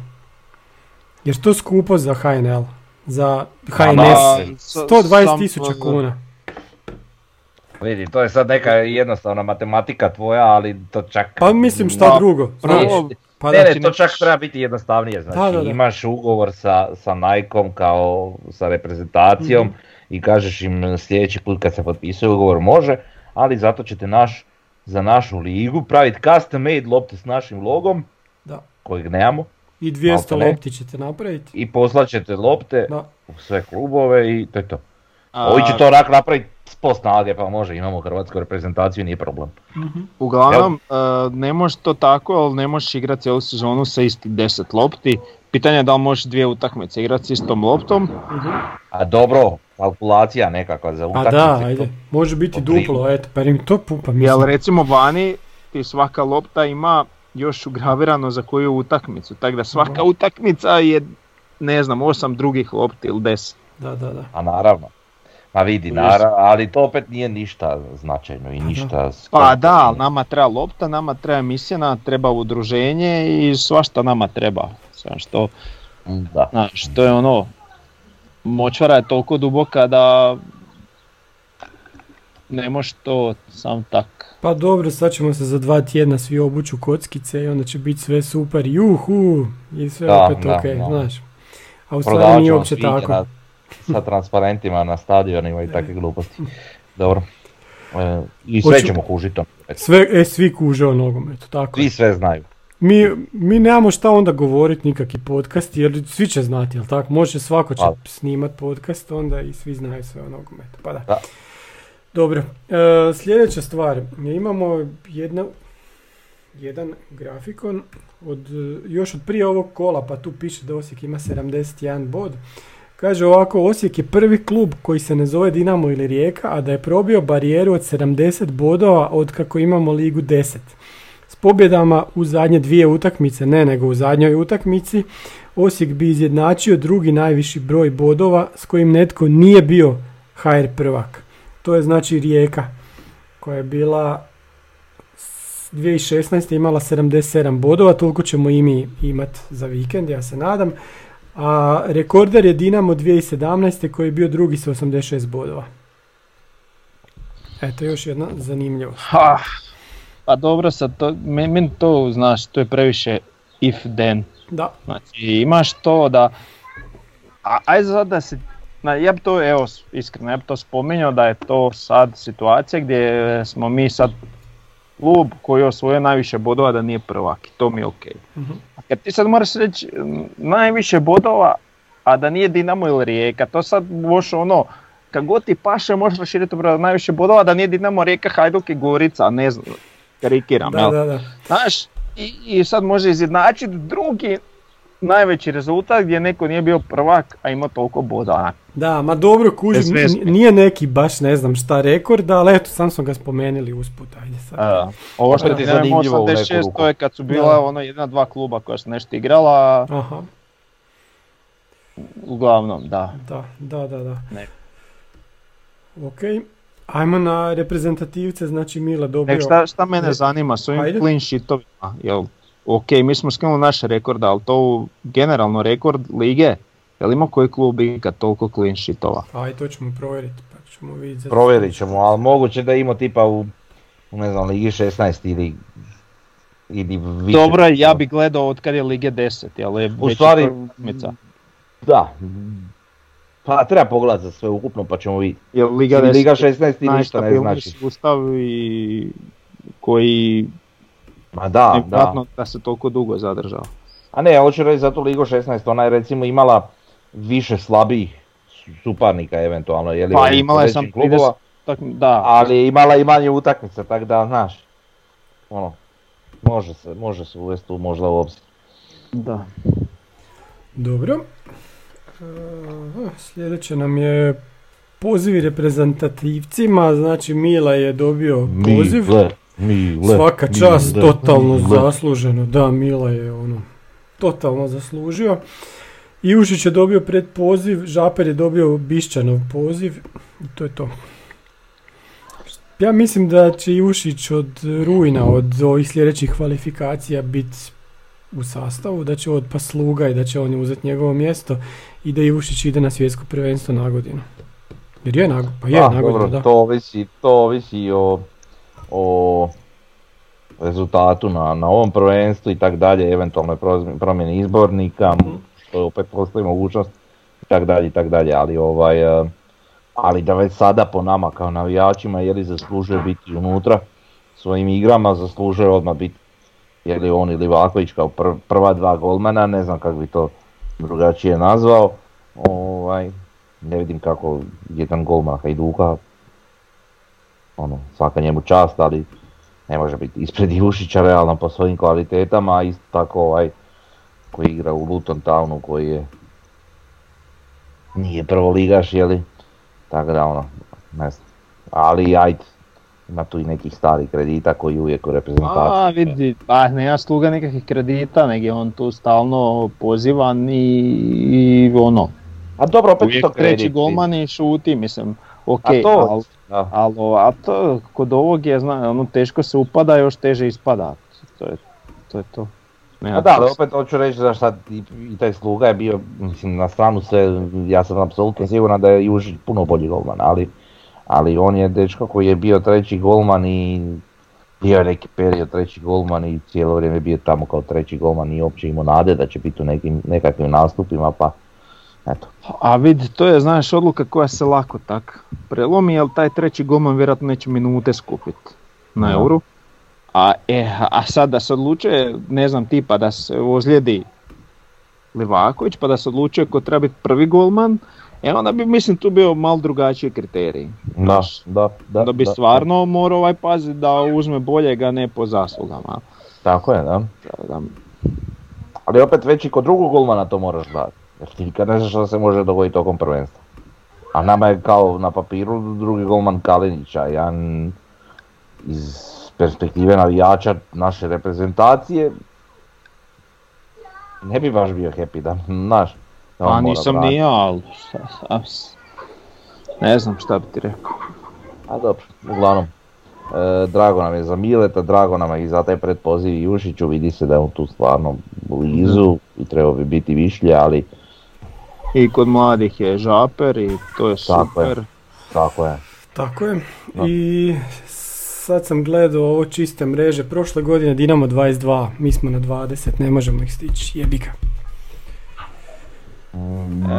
Jer to skupo za HNL? Za HNS? s- 120 sam- tisuća kuna. Vidi, to je sad neka jednostavna matematika tvoja, ali to čak... Pa mislim šta drugo. Prvo, pa ne, da, ne, to čak treba biti jednostavnije, znači Da, da, da. imaš ugovor sa, sa Nikeom kao sa reprezentacijom Mhm. i kažeš im sljedeći put kad se potpisuje ugovor može, ali zato ćete naš, za našu ligu praviti custom made lopte s našim logom, Da. kojeg nemamo, I 200 Maltene. lopti ćete napraviti. i poslat ćete lopte Da. u sve klubove i to je to. a, Ovi će to rak napraviti s post snage, pa može, imamo hrvatsku reprezentaciju, nije problem. Uglavnom, e, ne možeš to tako, ali ne možeš igrati cijelu sezonu sa istih 10 lopti. Pitanje je da li možeš dvije utakmice igrati s istom loptom. A dobro, kalkulacija nekakva za Pa utakmice. da, to- ajde. Može biti duplo, eto, pa im to pupa Jel mislim. recimo vani ti svaka lopta ima još ugravirano za koju utakmicu. Tako da svaka utakmica je, ne znam, osam drugih lopti ili deset. Da, da, da. A naravno. Ma vidi, Yes. nara, ali to opet nije ništa značajno i ništa... Pa da, ali nama treba lopta, nama treba misija, treba udruženje i svašta nama treba. Samo što, Da. znaš, to je ono, močvara je toliko duboka da ne možeš to sam tak. Pa dobro, sad ćemo se za dva tjedna svi obuću kockice i onda će biti sve super, juhu, i sve Da, opet da, ok, da. znaš. A u stvari nije uopće tako. Sa transparentima na stadionima i takve gluposti. Dobro. E, I sve Hoću- ćemo kužiti. Sve, e, svi kuže o nogometu, tako. Svi sve znaju. Mi, mi nemamo šta onda govoriti nikakvi podcast, jer svi će znati, jel tako? Može svako će snimat podcast onda i svi znaju sve o nogometu. Pa da. Da. Dobro, e, sljedeća stvar. Imamo jedna, jedan grafikon od, još od prije ovog kola, pa tu piše da Osijek ima 71 bod. Kaže ovako, Osijek je prvi klub koji se ne zove Dinamo ili Rijeka, a da je probio barijeru od 70 bodova od kako imamo ligu 10. S pobjedama u zadnje dvije utakmice, ne nego u zadnjoj utakmici, Osijek bi izjednačio drugi najviši broj bodova s kojim netko nije bio HR prvak. To je znači Rijeka koja je bila s- 2016. imala 77 bodova, toliko ćemo i mi imati za vikend, ja se nadam. A rekorder je Dinamo 2017. koji je bio drugi sa 86 bodova. Eto još jedna zanimljivost. Ha, pa dobro sad, to, men- meni to, znaš, to je previše if then. Da, Znači imaš to da, a, ajde sad da se, na, ja bi to, evo iskreno, ja bi to spominjao da je to sad situacija gdje smo mi sad klub koji je osvojio najviše bodova da nije prvak i to mi je ok. Mhm. A kad ti sad moraš reći najviše bodova, a da nije Dinamo ili Rijeka, to sad možeš ono, kad god ti paše možeš raširiti broj najviše bodova, da nije Dinamo, Rijeka, Hajduk i Gorica, ne znam, karikiram, da, jel? da, da. Znaš, i, i sad može izjednačiti drugi najveći rezultat gdje neko nije bio prvak, a ima toliko boda. Da, ma dobro kužim, n- nije neki baš ne znam šta rekord, ali eto, sam smo ga spomenuli usput, ajde sad. Uh, ovo što ti je zanimljivo u neku 86, ruku. to je kad su bila Da. ono jedna, dva kluba koja su nešto igrala, Aha, uglavnom, da. da, da, da, da. Ne. Ok, ajmo na reprezentativce, znači Mila dobio... Nek šta, šta mene Ne. zanima s ovim Ajde. clean sheetovima, jel, ok, mi smo skinuli naš rekord, ali to generalno rekord lige, jel ima koji klub ikad toliko clean sheetova? Ajde, to ćemo provjeriti, pa ćemo vidjeti. za- Provjerit ćemo, ali moguće da ima tipa u, u ne znam, Ligi 16 ili, ili više. Dobro, ja bi gledao od kad je lige 10, jel je U stvari, utakmica. Da, Pa treba pogledati za sve ukupno pa ćemo vidjeti. Jer Liga, Liga, 10 Liga 16 ti ništa ne znači. sustav i koji Ma da, da. da se toliko dugo zadržao. A ne, ja hoću reći za tu Ligu 16, ona je recimo imala više slabijih su- suparnika eventualno, je li Pa imala je sam klubova, 30 Tak, da, ali imala i manje utakmice, tako da, znaš, ono, može se, može se uvesti tu možda u obzir. da. Dobro. E, Sljedeće nam je pozivi reprezentativcima, znači Mila je dobio poziv. Mile, Mile, Svaka čast, Mile, totalno Mile. zasluženo. Da, Mila je ono, totalno zaslužio. Ivušić je dobio pred poziv, Žaper je dobio Bišćanov poziv i to je to. Ja mislim da će Ivušić od rujna, od ovih sljedećih kvalifikacija biti u sastavu, da će odpa sluga i da će on uzeti njegovo mjesto i da Ivušić ide na svjetsko prvenstvo na godinu. Jer je na, pa je Da, na godinu, da. to ovisi, to ovisi o, o rezultatu na, na ovom prvenstvu i tak dalje, eventualnoj promjeni- promjeni izbornika, što opet postoji mogućnost i tak dalje i tak dalje, ali ovaj, eh, ali da već sada po nama kao navijačima je li zaslužuje biti unutra svojim igrama, zaslužuje odmah biti je li on ili Vaković kao pr- prva dva golmana, ne znam kako bi to drugačije nazvao, ovaj, ne vidim kako jedan golman Hajduka, ono, svaka njemu čast, ali ne može biti ispred Ivušića realno po svojim kvalitetama, a isto tako ovaj koji igra u Luton Townu koji je nije prvoligaš, jeli, tako da ono, ne znam, ali ajde, ima tu i nekih starih kredita koji uvijek u reprezentaciji. A vidi, pa nema sluga nikakvih kredita, nego je on tu stalno pozivan i, i ono, A dobro, opet uvijek to kredit. treći golman i šuti, mislim, ok, A to, ali da. Alo, a to kod ovog je, zna, ono, teško se upada, još teže ispada. To je to. Je to. Nema A da, ali opet hoću reći da sad i, i taj sluga je bio, mislim, na stranu sve, ja sam apsolutno siguran da je Južić puno bolji golman, ali, ali on je dečko koji je bio treći golman i bio je neki period treći golman i cijelo vrijeme bio tamo kao treći golman i uopće imao nade da će biti u nekim, nekakvim nastupima, pa eto. A vidi, to je, znaš, odluka koja se lako tak prelomi, jer taj treći golman vjerojatno neće minute skupit na Da. euru. A, e, a sad da se odlučuje, ne znam, tipa da se ozlijedi Livaković, pa da se odlučuje ko treba biti prvi golman, e onda bi, mislim, tu bio malo drugačiji kriterij. Da, da, da. Da bi stvarno morao ovaj paziti da uzme boljega, ne po zaslugama. Tako je, da. Da, Ali opet već i kod drugog golmana to moraš gledati. Jer ti nikad ne znaš što se može dogoditi tokom prvenstva. A nama je kao na papiru drugi golman Kalinić, a jedan iz perspektive navijača naše reprezentacije ne bi baš bio happy da, znaš. da A nisam ni ja, ali šta- šta s- ne znam šta bi ti rekao. A dobro, uglavnom. E, drago nam je za Mileta, drago nam je i za taj predpoziv Jušiću, vidi se da je on tu stvarno blizu i trebao bi biti višlje, ali I kod mladih je žaper i to je Tako je. super. tako je. Tako je. I sad sam gledao ovo čiste mreže. Prošle godine Dinamo 22, mi smo na 20, ne možemo ih stići. Jebi ga.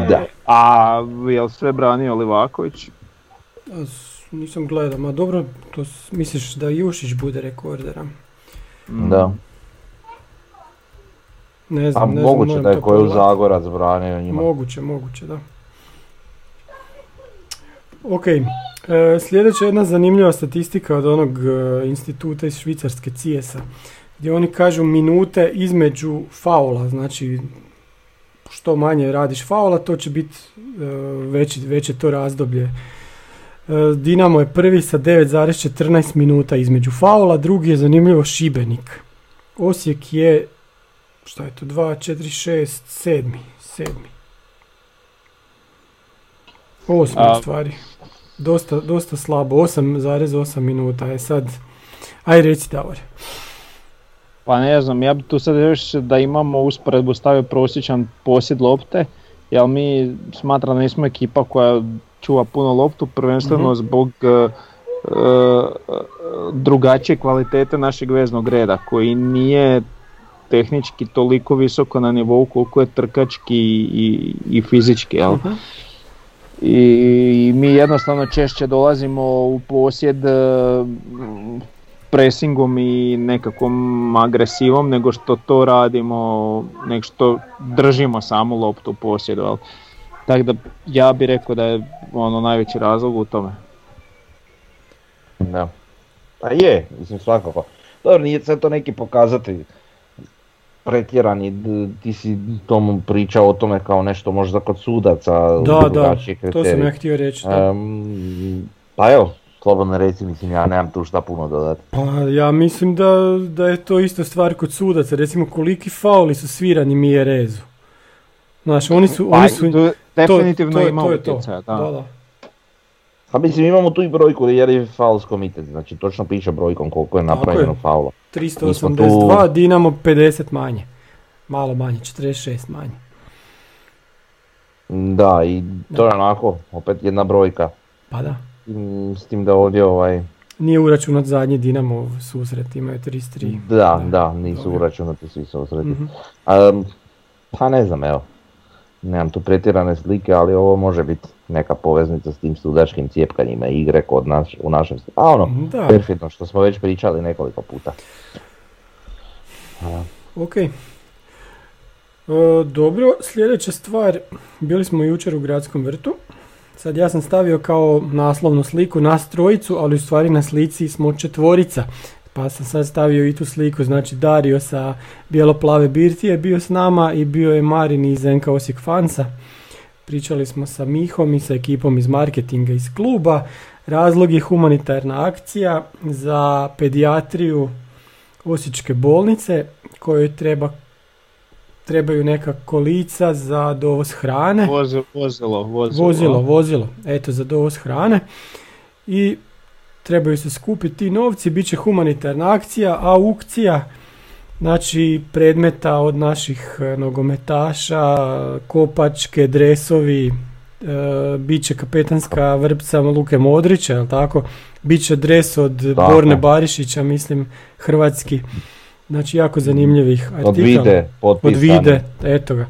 Da. A jel sve branio Livaković? Nisam gledao, ma dobro, to misliš da Jušić bude rekordera? Da. Ne A znam, ne znam, moguće da je koju. Zagorac branio njima. Moguće, moguće, da. Ok, e, sljedeća jedna zanimljiva statistika od onog e, instituta iz Švicarske CIES-a, gdje oni kažu minute između faula, znači što manje radiš faula, to će biti e, veći, veće to razdoblje. E, Dinamo je prvi sa 9,14 minuta između faula, drugi je zanimljivo Šibenik. Osijek je, šta je to, 2, 4, 6, 7, 7. Osmi u stvari. Dosta, dosta slabo, 8,8 minuta je sad. Aj reci Davor. Pa ne znam, ja bi tu sad još da imamo usporedbu stavio prosječan posjed lopte, jer mi smatram da nismo ekipa koja čuva puno loptu, prvenstveno Mhm. zbog e, drugačije kvalitete našeg veznog reda, koji nije tehnički toliko visoko na nivou koliko je trkački i, i fizički. Jel? I mi jednostavno češće dolazimo u posjed e, presingom i nekakvom agresivom nego što to radimo, nego što držimo samu loptu u posjedu. jel. Tako da ja bih rekao da je ono najveći razlog u tome. Da. Pa je, mislim svakako. Dobro, nije sad to neki pokazatelj pretjerani, ti si tomu pričao o tome kao nešto možda kod sudaca, Da, da, to sam ja htio reći. da. Em, pa evo, slobodno reci, mislim ja nemam tu šta puno dodati. Pa ja mislim da, da je to isto stvar kod sudaca. Recimo koliki fauli su svirani Mijerezu. Znaš, oni su... Pa, oni su definitivno to je- to je to. utjecaja, da. Da, da. Pa mislim imamo tu i brojku jer je faul komitet, znači točno piše brojkom koliko je napravljeno je. faula. 382, Dinamo 50 manje. Malo manje, 46 manje. Da, i to je onako, opet jedna brojka. Pa da. Mm, S tim da ovdje ovaj, Nije uračunat zadnji Dinamo susret, imaju 33. da, da, nisu dobro. uračunati svi susreti. Mhm. Am, pa ne znam, evo. Nemam tu pretjerane slike, ali ovo može biti neka poveznica s tim sudačkim cijepkanjima igre kod nas, u našem A ono, Da. perfidno, što smo već pričali nekoliko puta. Ok. E, dobro, sljedeća stvar, bili smo jučer u gradskom vrtu. Sad ja sam stavio kao naslovnu sliku nas trojicu, ali u stvari na slici smo četvorica. Pa sam sad stavio i tu sliku, znači Dario sa bijelo-plave birtije bio s nama i bio je Marin iz NK Osijek Fansa. Pričali smo sa Mihom i sa ekipom iz marketinga iz kluba. Razlog je humanitarna akcija za pedijatriju Osječke bolnice kojoj treba, trebaju neka kolica za dovoz hrane. Vozilo, vozilo, vozilo. Vozilo, vozilo, eto za dovoz hrane. I trebaju se skupiti ti novci, bit će humanitarna akcija, aukcija, znači predmeta od naših e, nogometaša, kopačke, dresovi, e, bit će kapetanska vrpca Luke Modrića, jel tako? Biće dres od Tako. Borne Barišića, mislim, hrvatski. Znači, jako zanimljivih artikala. Od vide, Od vide, eto ga.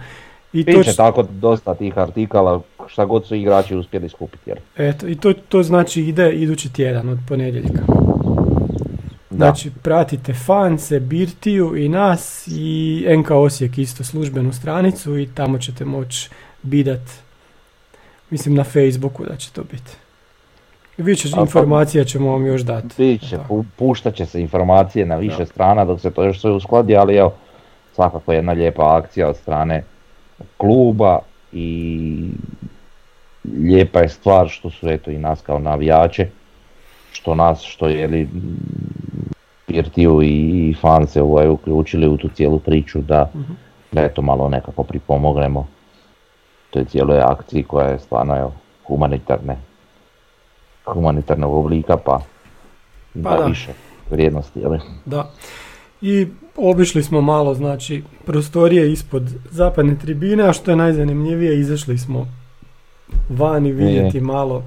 I to Biće će- tako dosta tih artikala, šta god su igrači uspjeli skupiti. Jer, Eto, i to, to znači ide idući tjedan od ponedjeljka. da. Znači, pratite Fanse, Birtiju i nas i NK Osijek isto službenu stranicu i tamo ćete moći bidat, mislim na Facebooku da će to biti. Više pa- informacija ćemo vam još dati. Bit će, Da. pu- puštat će se informacije na više Da. strana dok se to još sve uskladi, ali evo, svakako jedna lijepa akcija od strane kluba i lijepa je stvar što su eto i nas kao navijače, što nas, što je li Pirtiju i, i fan se ovaj, uključili u tu cijelu priču da, Mhm. da eto malo nekako pripomognemo toj cijeloj akciji koja je stvarno evo, humanitarne humanitarnog oblika pa, Pa da, da. više vrijednosti, jel? Da. I obišli smo malo, znači, prostorije ispod zapadne tribine, a što je najzanimljivije, izašli smo vani vidjeti malo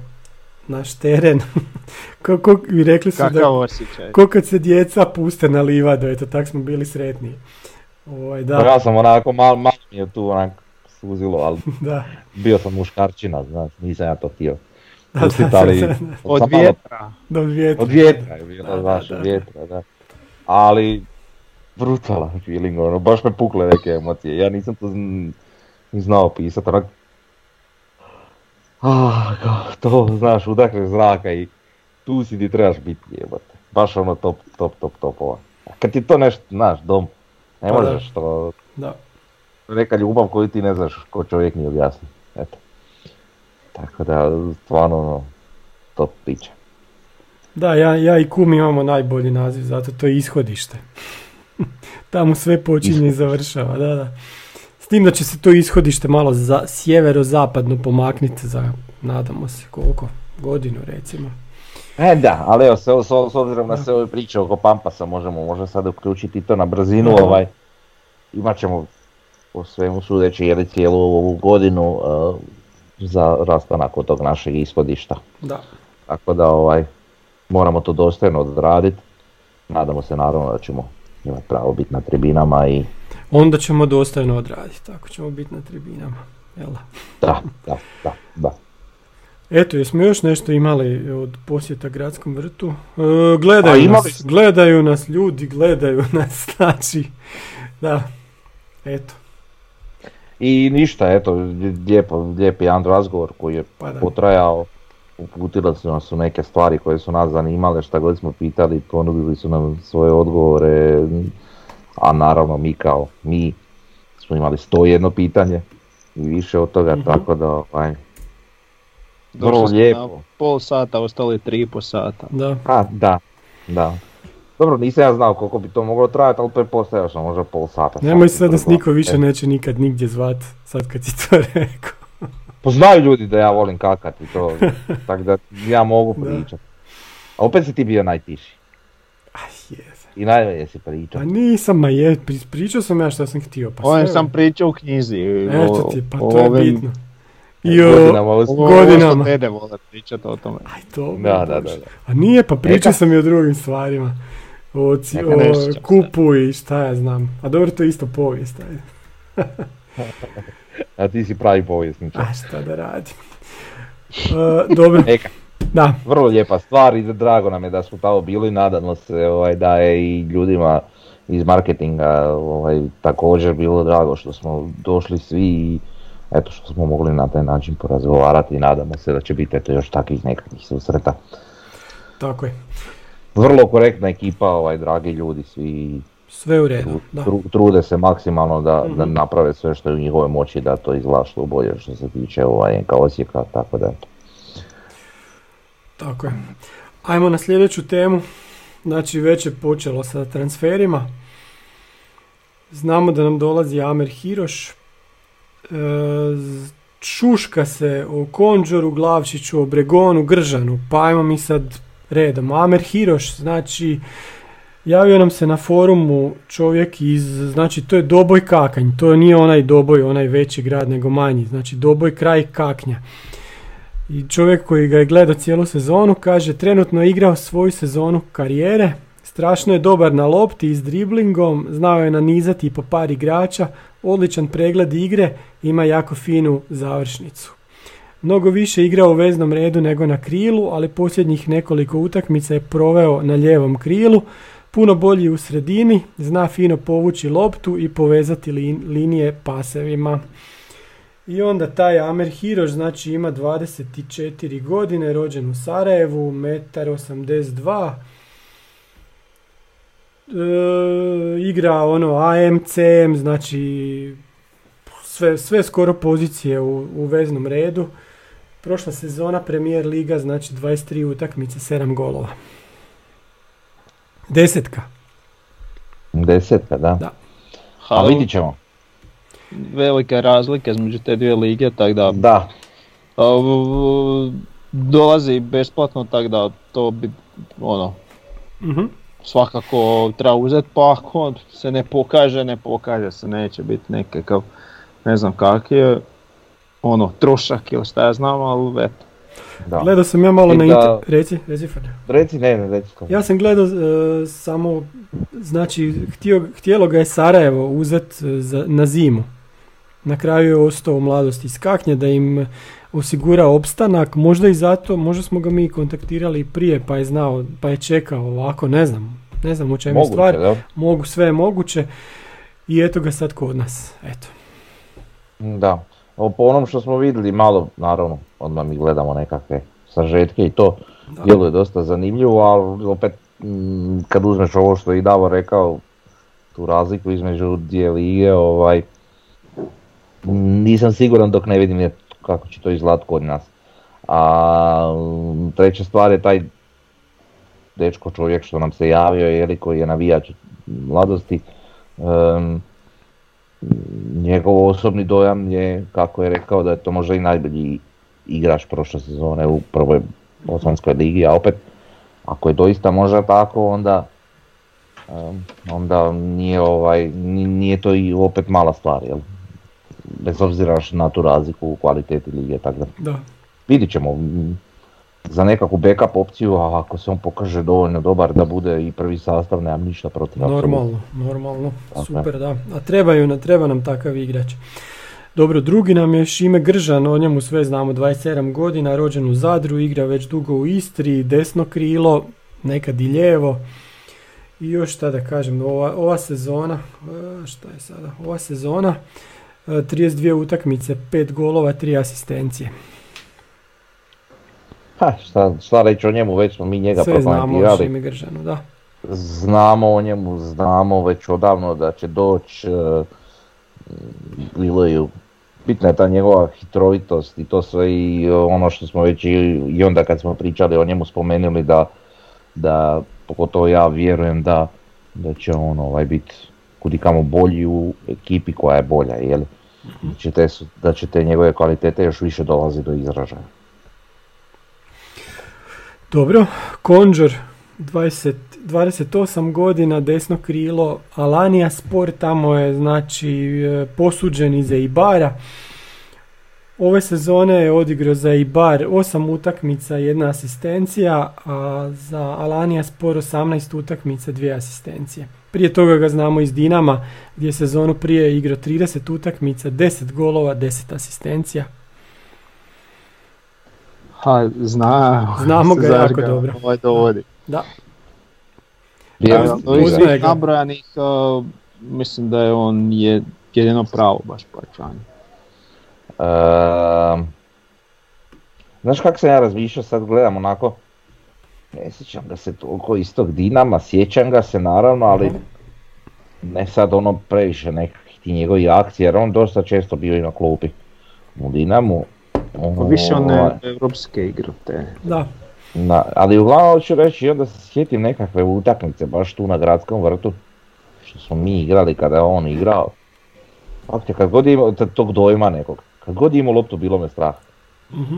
naš teren. Kako bi rekli su da Kakav osjećaj. Ko kad se djeca puste na livadu, eto tak smo bili sretni. Ovaj, Da. da, Ja sam onako, malo mal mi je tu onak suzilo, ali da, bio sam muškarčina, znaš, nisam ja to htio. da, pustit, da, ali da, da, Od vjetra. do vjetra. Od vjetra je bilo, Da, da, znaš, da. od vjetra, da. Ali, brutalan feeling, ono, baš me pukle neke emocije, ja nisam to znao pisat, onak, ah, to, znaš, udahne zraka i tu si di trebaš biti, jebate. Baš ono top, top, top, topova. A kad ti to nešto, znaš, dom, ne Pa da. možeš to, Da. neka ljubav koju ti ne znaš ko čovjek ni objasni, eto. Tako da, stvarno, ono, top priča. Da, ja, ja i kum imamo najbolji naziv, zato to je ishodište. Tamo sve počinje i završava, da, da. Tim da će se to ishodište malo za, sjevero-zapadno pomakniti za, nadamo se, koliko? Godinu recimo. E da, ali evo, s, s, s obzirom na Da. sve ove priče oko Pampasa možemo možda sad uključiti to na brzinu, Aha. ovaj, imat ćemo po svemu sudeći jeli cijelu ovu godinu uh, za rastanak od tog našeg ishodišta. Da. Tako da ovaj, moramo to dostojno odraditi. Nadamo se naravno da ćemo imati pravo biti na tribinama i Onda ćemo dostojno odraditi, tako ćemo biti na tribinama. Jel da? da, da, da. Eto, jesmo još nešto imali od posjeta gradskom vrtu? E, gledaju A nas, gledaju nas ljudi, gledaju nas, znači, da, eto, I ništa, eto, lijepo, lijep jedan razgovor koji je pa potrajao. Uputili su nas u neke stvari koje su nas zanimale, šta god smo pitali, ponudili su nam svoje odgovore, a naravno mi kao mi smo imali 101 pitanje i više od toga, Mhm. tako da ovaj, vrlo lijepo. na pol sata, ostali tri i po sata. Da, A, da, da. Dobro, nisam ja znao koliko bi to moglo trajati, ali pretpostavio sam možda pol sata. nemoj sad nas brzo. niko više E, neće nikad nigdje zvat, sad kad si to rekao. Pa znaju ljudi da ja volim kakati to, tako da ja mogu Da. pričati. A opet si ti bio najtiši. Aj, jeze. I najmanje si pričao. Pa nisam, ma je, pri- pričao sam ja što sam htio, pa sve- sam pričao u knjizi. Eto o- ti, pa to je bitno. I o, Godinama Ovo godinama. ovo što dede vole pričati o tome. Aj, to Da, da, da, da. A nije, pa pričao sam i o drugim stvarima. O, ci- o kupu i šta ja znam. A dobro, to je isto povijest. Ajde. A ti si pravi povjesničar. A šta da radim. E, dobro, Eka, da. vrlo lijepa stvar i drago nam je da smo tamo bili, nadamo se ovaj, da je i ljudima iz marketinga ovaj, također bilo drago što smo došli svi i eto što smo mogli na taj način porazgovarati i nadamo se da će biti eto još takvih nekakvih susreta. Tako je. Vrlo korektna ekipa, ovaj, dragi ljudi, svi Sve u redu. Da. tru- trude se maksimalno da, da Mhm. naprave sve što je u njihovoj moći da to izgleda što bolje što se tiče ovaj, NK Osijeka, tako da eto. Tako je. Ajmo na sljedeću temu. Znači već je počelo sa transferima. Znamo da nam dolazi Amer Hiroš. E, šuška se o Konđoru, Glavčiću, o Bregonu, Gržanu. Pa ajmo mi sad redom. Amer Hiroš, znači javio nam se na forumu čovjek iz, znači to je Doboj Kakanj. To nije onaj Doboj, onaj veći grad nego manji. Znači Doboj kraj Kaknja. I čovjek koji ga je gledao cijelu sezonu kaže trenutno je igrao svoju sezonu karijere, strašno je dobar na lopti i s driblingom, znao je nanizati i po par igrača, odličan pregled igre, ima jako finu završnicu. Mnogo više igrao u veznom redu nego na krilu, ali posljednjih nekoliko utakmica je proveo na lijevom krilu, puno bolji u sredini, zna fino povući loptu i povezati lin- linije pasevima. I onda taj Amer Hiroš znači ima 24 godine, rođen u Sarajevu, 1,82 e, igra ono AMCM, znači sve, sve skoro pozicije u, u veznom redu. Prošla sezona premijer liga, znači 23 utakmice, 7 golova. Desetka. Desetka, da. Da. A vidit ćemo. Velika razlika između te dvije lige, tako da Da, v- dolazi besplatno, tako da to bi ono, Mhm. svakako treba uzeti, pa ako se ne pokaže, ne pokaže se, neće biti nekakav, ne znam kak je, ono, trošak ili šta ja znam, ali eto. da. Gledao sam ja malo I na da- inter... Reci, reci. Reci, ne, ne, reci to. Ja sam gledao e, samo, znači htio, htjelo ga je Sarajevo uzet e, za, na zimu. Na kraju je ostao u mladosti iz Kaknja da im osigura opstanak, možda i zato, možda smo ga mi kontaktirali prije pa je znao, pa je čekao ovako, ne znam, ne znam u čemu je stvar, da? mogu sve je moguće i eto ga sad kod nas, eto. Da. O, po onom što smo vidjeli malo, naravno, odmah mi gledamo nekakve sažetke i to Da. djeluje dosta zanimljivo, ali opet mm, kad uzmeš ovo što je i Davor rekao, tu razliku između dvije lige, ovaj, nisam siguran dok ne vidim kako će to izgledati kod nas. A treća stvar je taj dečko čovjek što nam se javio, je koji je navijač mladosti, em, njegov osobni dojam je, kako je rekao, da je to možda i najbolji igrač prošle sezone u prvoj bosanskoj ligi, a opet, ako je doista možda tako, onda em, onda nije ovaj, ni- nije to i opet mala stvar, jel? Bez obzira na tu razliku u kvaliteti lige, tako da Da, vidit ćemo. Za nekakvu backup opciju, a ako se on pokaže dovoljno dobar da bude i prvi sastav, nemam ništa protiv. normalno, normalno, je. super da. A trebaju, treba nam takav igrač. Dobro, drugi nam je Šime Gržan, o njemu sve znamo, 27 godina, rođen u Zadru, igra već dugo u Istri, desno krilo, nekad i lijevo. I još šta da kažem, ova, ova sezona, šta je sada, ova sezona, 32 utakmice, 5 golova, 3 asistencije. Ha, šta, šta reći o njemu, već smo mi njega Sve znamo o Gržanu, da. Znamo o njemu, znamo već odavno da će doći, e, bilo je, bitna je ta njegova hitrovitost i to sve i ono što smo već i, i onda kad smo pričali o njemu spomenuli da, da pogotovo ja vjerujem da, da će on ovaj biti kudikamo bolji u ekipi koja je bolja, jel? Će te, su- da će te njegove kvalitete još više dolazi do izražaja. Dobro, Konđor, 20, 28 godina, desno krilo, Alania Sport, tamo je znači e, posuđen iz Eibara. Ove sezone je odigrao za Eibar 8 utakmica, jedna asistencija, a za Alania Sport 18 utakmica, dvije asistencije. Prije toga ga znamo iz Dinama, gdje je sezonu prije igrao 30 utakmica, 10 golova, 10 asistencija. Ha, zna, Znamo ga jako dobro. Ovaj dovodi. Da, svih ga. nabrojanih, uh, mislim da je on je jedino pravo baš pojačanje. Ehm, znaš kako sam ja razmišljao, sad gledam onako, ne sjećam ga se toliko iz tog Dinama, sjećam ga se naravno, ali ne sad ono previše nekakvih ti njegovih akcija, jer on dosta često bio i na klupi u Dinamu. Pa više one Ovaj, evropske igre te. da. na- ali uglavnom hoću reći i onda se sjetim nekakve utakmice baš tu na gradskom vrtu, što smo mi igrali kada je on igrao. Fakti, kad god je imao tog dojma nekog, kad god je imao loptu bilo me strah. Mhm.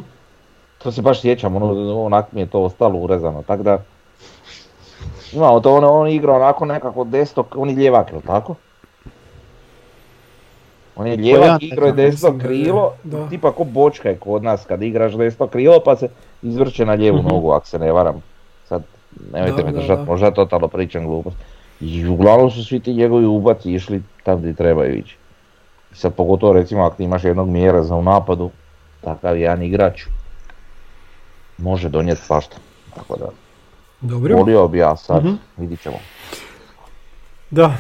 To se baš sjećam, ono, onak mi je to ostalo urezano, tako da... Imamo to, on, on igra onako nekako desno, on je ljevak, jel tako? On je ljevak, ne igrao je desno krilo, da. tipa ko bočka je kod nas kad igraš desno krilo pa se izvrće na lijevu nogu, ako se ne varam. Sad, nemojte Da, me držati, da. možda totalno pričam glupost. I uglavnom su svi ti njegovi ubaci išli tam gdje trebaju ići. I sad pogotovo recimo ako ti imaš jednog mjera za u napadu, takav jedan igrač može donijeti svašta. Tako da, Dobro. volio bi ja sad, Mhm. vidit ćemo. Da.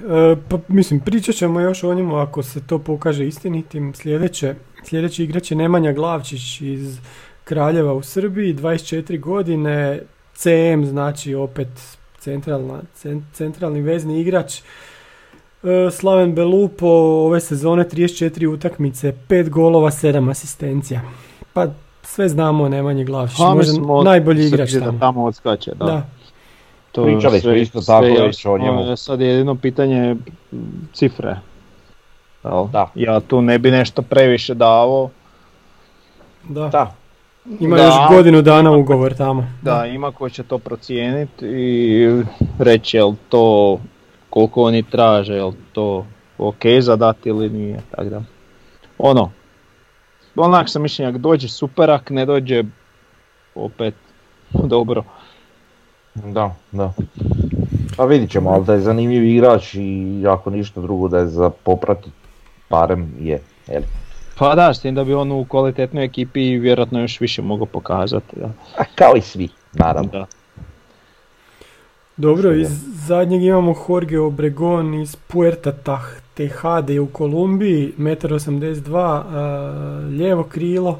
E, pa mislim, pričat ćemo još o njemu ako se to pokaže istinitim. Sljedeće, sljedeći igrač je Nemanja Glavčić iz Kraljeva u Srbiji, 24 godine, CM znači opet centralna, cen- centralni vezni igrač. E, Slaven Belupo ove sezone 34 utakmice, 5 golova, 7 asistencija. Pa sve znamo o Nemanji Glavčić, Pa, možda najbolji igrač da tamo. tamo odskače, da. Da. To Pričali smo isto tako sve već o njemu. Sad je jedino pitanje cifre. Jel? Da. Ja tu ne bi nešto previše davo. Da. Da, Ima Da. još godinu dana ugovor tamo. Da, ima ko će to procijeniti i reći jel to koliko oni traže, jel to ok za dati ili nije, tako da. Ono, onak sam mišljenja, ako dođe super, ako ne dođe opet dobro. da, da. Pa vidit ćemo, ali da je zanimljiv igrač i ako ništa drugo da je za popratiti, barem je. Jel? Pa da, s tim da bi on u kvalitetnoj ekipi vjerojatno još više mogao pokazati. Da. A kao i svi, naravno. Da. Dobro, iz zadnjeg imamo Jorge Obregon iz Puerta Tejade u Kolumbiji, 1,82 m, lijevo krilo.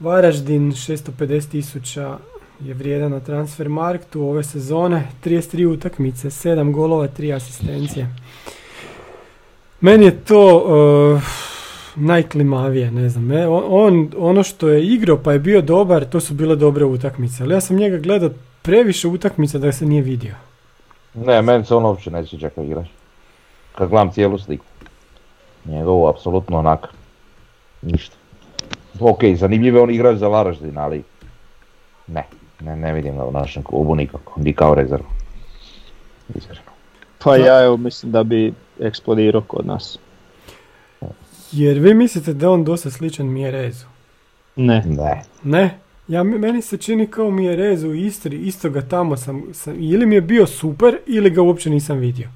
Varaždin 650 tisuća je vrijedan na transfer marktu ove sezone, 33 utakmice, 7 golova, 3 asistencije. Meni je to uh, najklimavije, ne znam. e, on, ono što je igrao pa je bio dobar, to su bile dobre utakmice. Ali ja sam njega gledao previše utakmica da se nije vidio. Ne, meni se on uopće ne sviđa kao igrač. Kad gledam cijelu sliku. Njegovo, apsolutno onak. Ništa. Ok, zanimljiv je on igrač za Varaždin, ali... Ne, ne, ne vidim ga u našem klubu nikako, ni kao rezervu. Iskreno. Pa ja evo mislim da bi eksplodirao kod nas. Jer vi mislite da on dosta sličan Mjerezu? Ne. Ne. Ne? Ja, meni se čini kao Mjerezu u Istri, isto ga tamo sam, sam, ili mi je bio super ili ga uopće nisam vidio.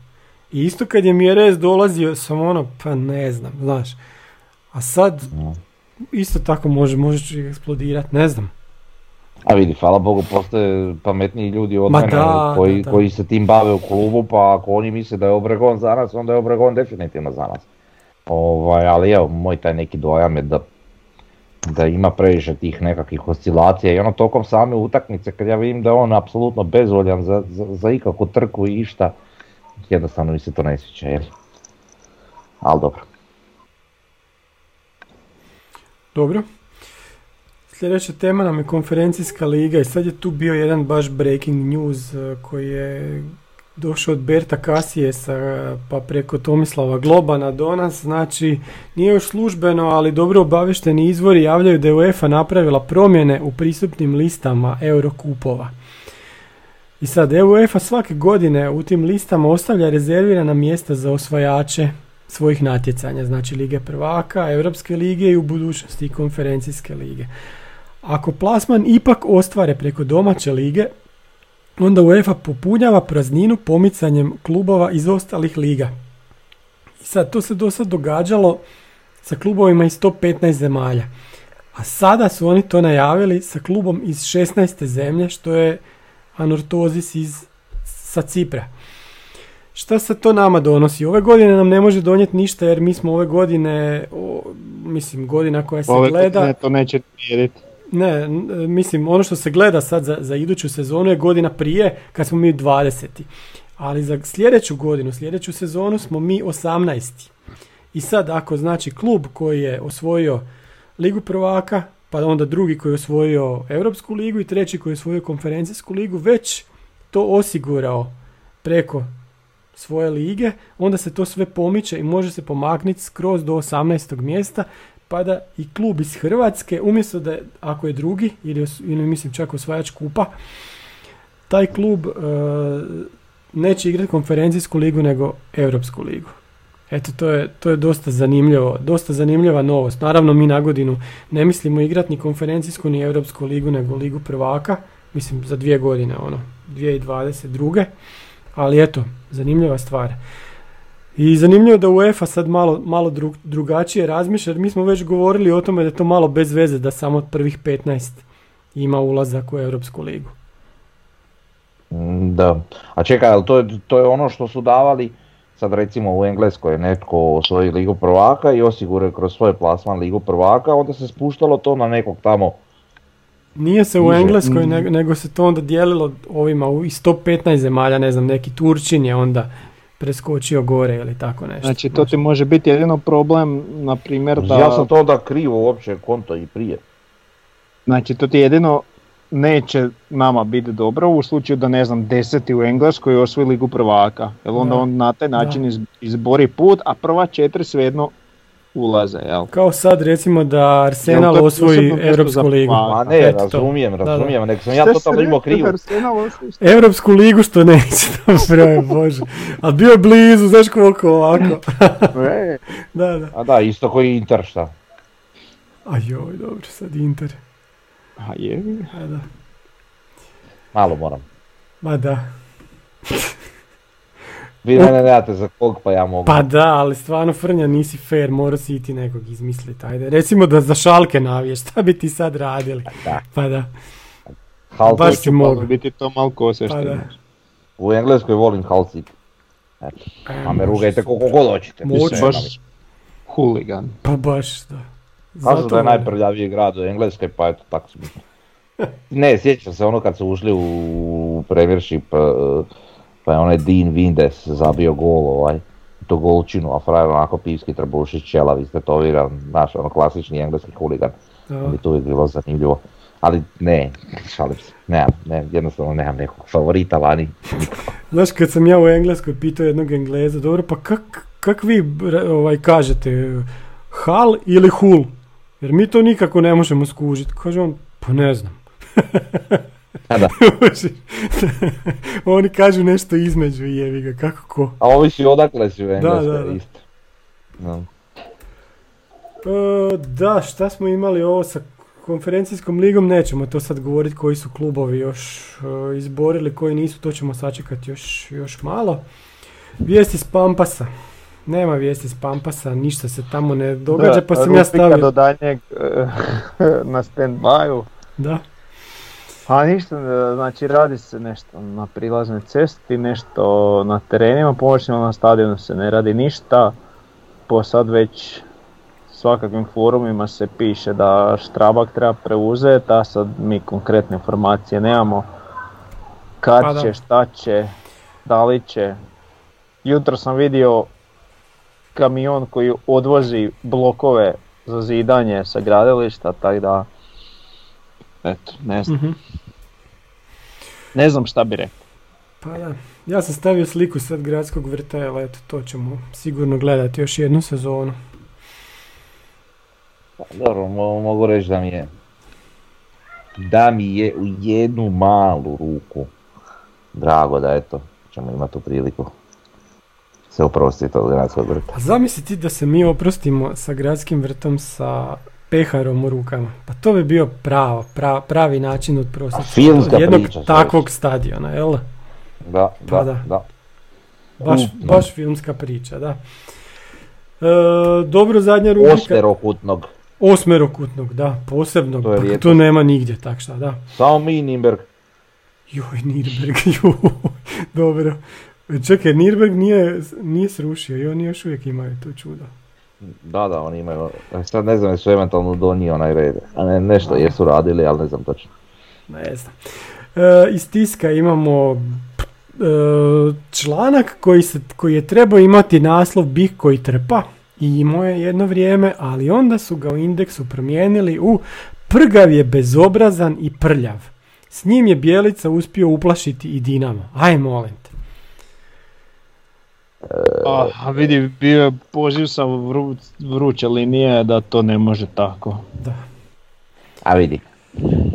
I isto kad je Mjerez dolazio sam ono, pa ne znam, znaš. A sad, isto tako može, može eksplodirati, ne znam. A vidi, hvala Bogu, postoje pametniji ljudi od mene da, koji, da, da. koji se tim bave u klubu, pa ako oni misle da je Obregon za nas, onda je Obregon definitivno za nas. Ovaj, ali evo, moj taj neki dojam je da, da ima previše tih nekakvih oscilacija i ono tokom same utakmice kad ja vidim da je on apsolutno bezvoljan za, za, za ikakvu trku i išta, jednostavno mi se to ne sviđa, jel? Ali dobro. Dobro. Sljedeća tema nam je konferencijska liga i sad je tu bio jedan baš breaking news eh, koji je došao od Berta Kasijesa pa preko Tomislava Globana do nas. Znači, nije još službeno, ali dobro obavješteni izvori javljaju da je UEFA napravila promjene u pristupnim listama Eurokupova. I sad, UEFA svake godine u tim listama ostavlja rezervirana mjesta za osvajače svojih natjecanja, znači Lige prvaka, Europske lige i u budućnosti konferencijske lige. Ako plasman ipak ostvare preko domaće lige, onda UEFA popunjava prazninu pomicanjem klubova iz ostalih liga. I sad, to se do sad događalo sa klubovima iz 115 zemalja. A sada su oni to najavili sa klubom iz 16. zemlje, što je Anortozis iz, sa Cipra. Šta se to nama donosi? Ove godine nam ne može donijeti ništa jer mi smo ove godine, o, mislim godina koja se Ove gleda... godine to neće mjeriti. Ne, mislim, ono što se gleda sad za, za iduću sezonu je godina prije, kad smo mi 20. Ali za sljedeću godinu, sljedeću sezonu smo mi 18. I sad ako znači klub koji je osvojio Ligu prvaka, pa onda drugi koji je osvojio Europsku ligu i treći koji je osvojio konferencijsku ligu, već to osigurao preko svoje lige, onda se to sve pomiče i može se pomaknuti skroz do 18. mjesta, pa da i klub iz Hrvatske, umjesto da je, ako je drugi, ili, ili mislim čak osvajač kupa, taj klub e, neće igrati konferencijsku ligu nego Europsku ligu. Eto, to je, to je dosta zanimljivo, dosta zanimljiva novost. Naravno, mi na godinu ne mislimo igrati ni konferencijsku ni Europsku ligu, nego ligu prvaka. Mislim, za dvije godine, ono, 2022. Ali eto, zanimljiva stvar. I zanimljivo da UEFA sad malo, malo dru- drugačije razmišlja, jer mi smo već govorili o tome da je to malo bez veze da samo od prvih 15 ima ulazak u Europsku ligu. Mm, Da, a čekaj, ali to je, to je ono što su davali, sad recimo u Engleskoj je netko osvoji ligu prvaka i osigurao kroz svoj plasman ligu prvaka, onda se spuštalo to na nekog tamo. Nije se u. Engleskoj, Mm. nego, nego se to onda dijelilo ovima u i 115 zemalja, ne znam, neki Turčin je onda preskočio gore ili tako nešto. Znači to ti može biti jedino problem, na primjer da... Ja sam to onda krivo uopće konto i prije. Znači to ti jedino neće nama biti dobro u slučaju da ne znam deseti u Engleskoj osvoji ligu prvaka. Jer onda Da. on na taj način iz- izbori put, a prva četiri svejedno ulaze, jel? Kao sad recimo da Arsenal osvoji Europsku ligu. Ma ne, Eto to. razumijem, razumijem, nek sam ja totalno imao krivo. Europsku ligu što neće, dobro je, bože. Ali bio je blizu, znaš koliko ovako. Da, da. A da, isto koji Inter šta. A joj, dobro, sad Inter. A je, A da. Malo moram. Ma da. Vi mene nemate za kog pa ja mogu. Pa da, ali stvarno Frnja nisi fair, mora si i ti nekog izmisliti. Ajde, recimo da za šalke naviješ, šta bi ti sad radili? Da. Pa da, Hull baš City. si mogu. biti to malo kose Pa što da. U Engleskoj volim City. Eto, E, a me može. rugajte koliko god hoćete. Baš huligan. Pa baš, da. Kažu da je najprljaviji grad u Engleskoj, pa eto, tako su Ne, sjećam se ono kad su ušli u Premiership, eh, pa je onaj Dean Windes zabio gol, ovaj, to golčinu, a frajer onako pivski trbušić, čelav, istetoviran, znaš, ono klasični engleski huligan. Mi to uvijek bilo zanimljivo. Ali ne, šalim se, nemam, ne, jednostavno nemam nekog favorita vani. Znaš, kad sam ja u Engleskoj pitao jednog Engleza, dobro, pa kak, kak vi ovaj, kažete, hal ili hul? Jer mi to nikako ne možemo skužiti. Kaže on, pa ne znam. A da, Oni kažu nešto između i jevi ga, kako ko. a ovisi odakle si u Engleskoj da, da. isto. No. E, da, šta smo imali ovo sa konferencijskom ligom, nećemo to sad govoriti koji su klubovi još e, izborili, koji nisu, to ćemo sačekati još, još malo. Vijesti s Pampasa. nema vijesti s Pampasa, ništa se tamo ne događa, Da, pa sam ja Rupika stavio... do daljnjeg eh, na stand-byu. Da, Pa ništa, e, znači radi se nešto na prilaznoj cesti, nešto na terenima, pomoćnima na stadionu se ne radi ništa. Po sad već svakakvim forumima se piše da Štrabak treba preuzeti, a sad mi konkretne informacije nemamo. Kad Pa će, šta će, da li će. Jutro sam vidio kamion koji odvozi blokove za zidanje sa gradilišta, tako da... Eto, ne znam. mhm. Ne znam šta bi rekao. Pa da, ja sam stavio sliku sad gradskog vrta, ali eto, to ćemo sigurno gledati još jednu sezonu. Pa Dobro, mo- mogu reći da mi je da mi je u jednu malu ruku drago da eto ćemo imati tu priliku se oprostiti od gradskog vrta. A zamisli ti da se mi oprostimo sa gradskim vrtom sa peharom u rukama. Pa to bi bio pravo, pra- pravi način od A filmska jednog priča, takvog stadiona, jel? Da, Pa da, da. da. Baš, Mm, baš filmska priča, da. E, dobro, zadnja rubrika. Osmerokutnog. Osmerokutnog, da, posebnog. To je pa to nema nigdje, tak šta, da. Samo mi Nimberg. Joj, Nürnberg, joj, dobro. Čekaj, Nürnberg nije, nije srušio i oni još uvijek imaju to čudo. Da, da, oni imaju, e, sad ne znam jesu eventualno donio onaj red, a ne, nešto jesu radili, ali ne znam točno. Ne znam. E, iz tiska imamo e, članak koji, se, koji je trebao imati naslov Bih koji trpa i imao je jedno vrijeme, ali onda su ga u indeksu promijenili u Prgav je bezobrazan i prljav. S njim je Bjelica uspio uplašiti i Dinamo. Aj, molim te. A, a vidi, bio je poziv sa vru, vruće linije da to ne može tako. Da. A vidi,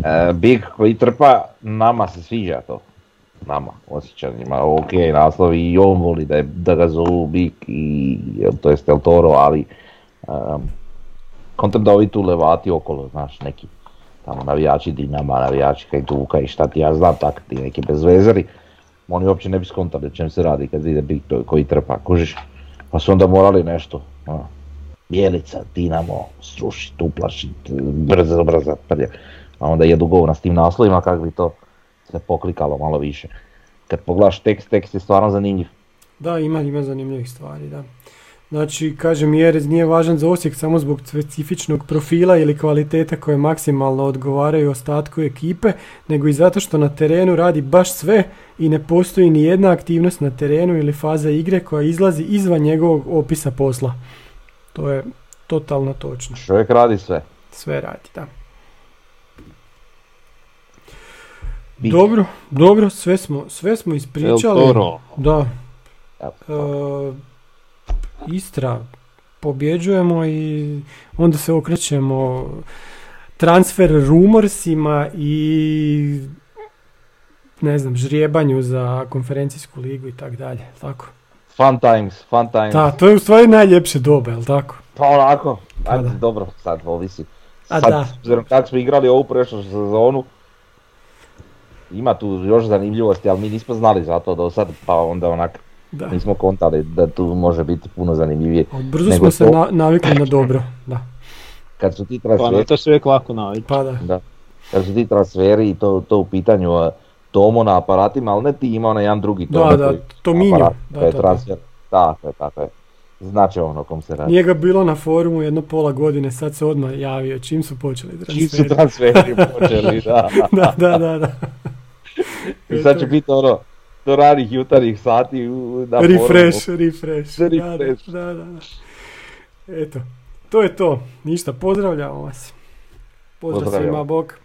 e, Big koji trpa, nama se sviđa to. Nama, osjećanjima, ok, naslov i on voli da, je, da ga zovu Big i, to jest El Toro, ali um, kontam da ovi tu levati okolo, znaš, neki tamo navijači Dinama, navijači Hajduka i šta ti ja znam, tak ti neki bezvezari, oni uopće ne bi skontali čem se radi kad vide Big to, koji trpa, kužiš, pa su onda morali nešto, ono, Bijelica, Dinamo, srušit, uplašit, brzo, brzo, prlje. A onda jedu govna s tim naslovima kako bi to se poklikalo malo više. Kad pogledaš tekst, tekst je stvarno zanimljiv. Da, ima, ima zanimljivih stvari, da. Znači, kaže Mjerez nije važan za Osijek samo zbog specifičnog profila ili kvaliteta koje maksimalno odgovaraju ostatku ekipe, nego i zato što na terenu radi baš sve i ne postoji ni jedna aktivnost na terenu ili faza igre koja izlazi izvan njegovog opisa posla. To je totalno točno. Čovjek radi sve. Sve radi, da. Dobro, dobro, sve smo, sve smo ispričali. Da. E, Istra pobjeđujemo i onda se okrećemo transfer rumorsima i ne znam, žrijebanju za konferencijsku ligu i tak dalje, tako? Fun times, fun times. Da, to je u stvari najljepše dobe, jel tako? Pa onako, ajde, da. dobro, sad ovisi. A sad, da. s obzirom kako smo igrali ovu prošlu sezonu, ima tu još zanimljivosti, ali mi nismo znali za to do sad, pa onda onak Da. nismo kontali da tu može biti puno zanimljivije. Od brzo Nego smo se to- na- navikli na dobro, da. Kad su ti Pa na transferi, to se uvijek lako navići. Pa da. da, kad su ti transferi i to, to u pitanju a, Tomo na aparatima, ali ne ti ima onaj jedan drugi Da, Tomo da, koji- Tominjo, aparat, da, to je transfer. Tako je, tako je. Znači ono kom se radi. Nije ga bilo na forumu jedno pola godine, sad se odmah javio čim su počeli Čiji su transferi. transferi počeli, da. da, da, da, da. I sad će biti ono, do ranih jutarnjih sati na Refresh, forumu. refresh. Refresh. Da, da, da, da. Eto, to je to. Ništa, pozdravljamo vas. Pozdrav Pozdravljamo. svima, bok.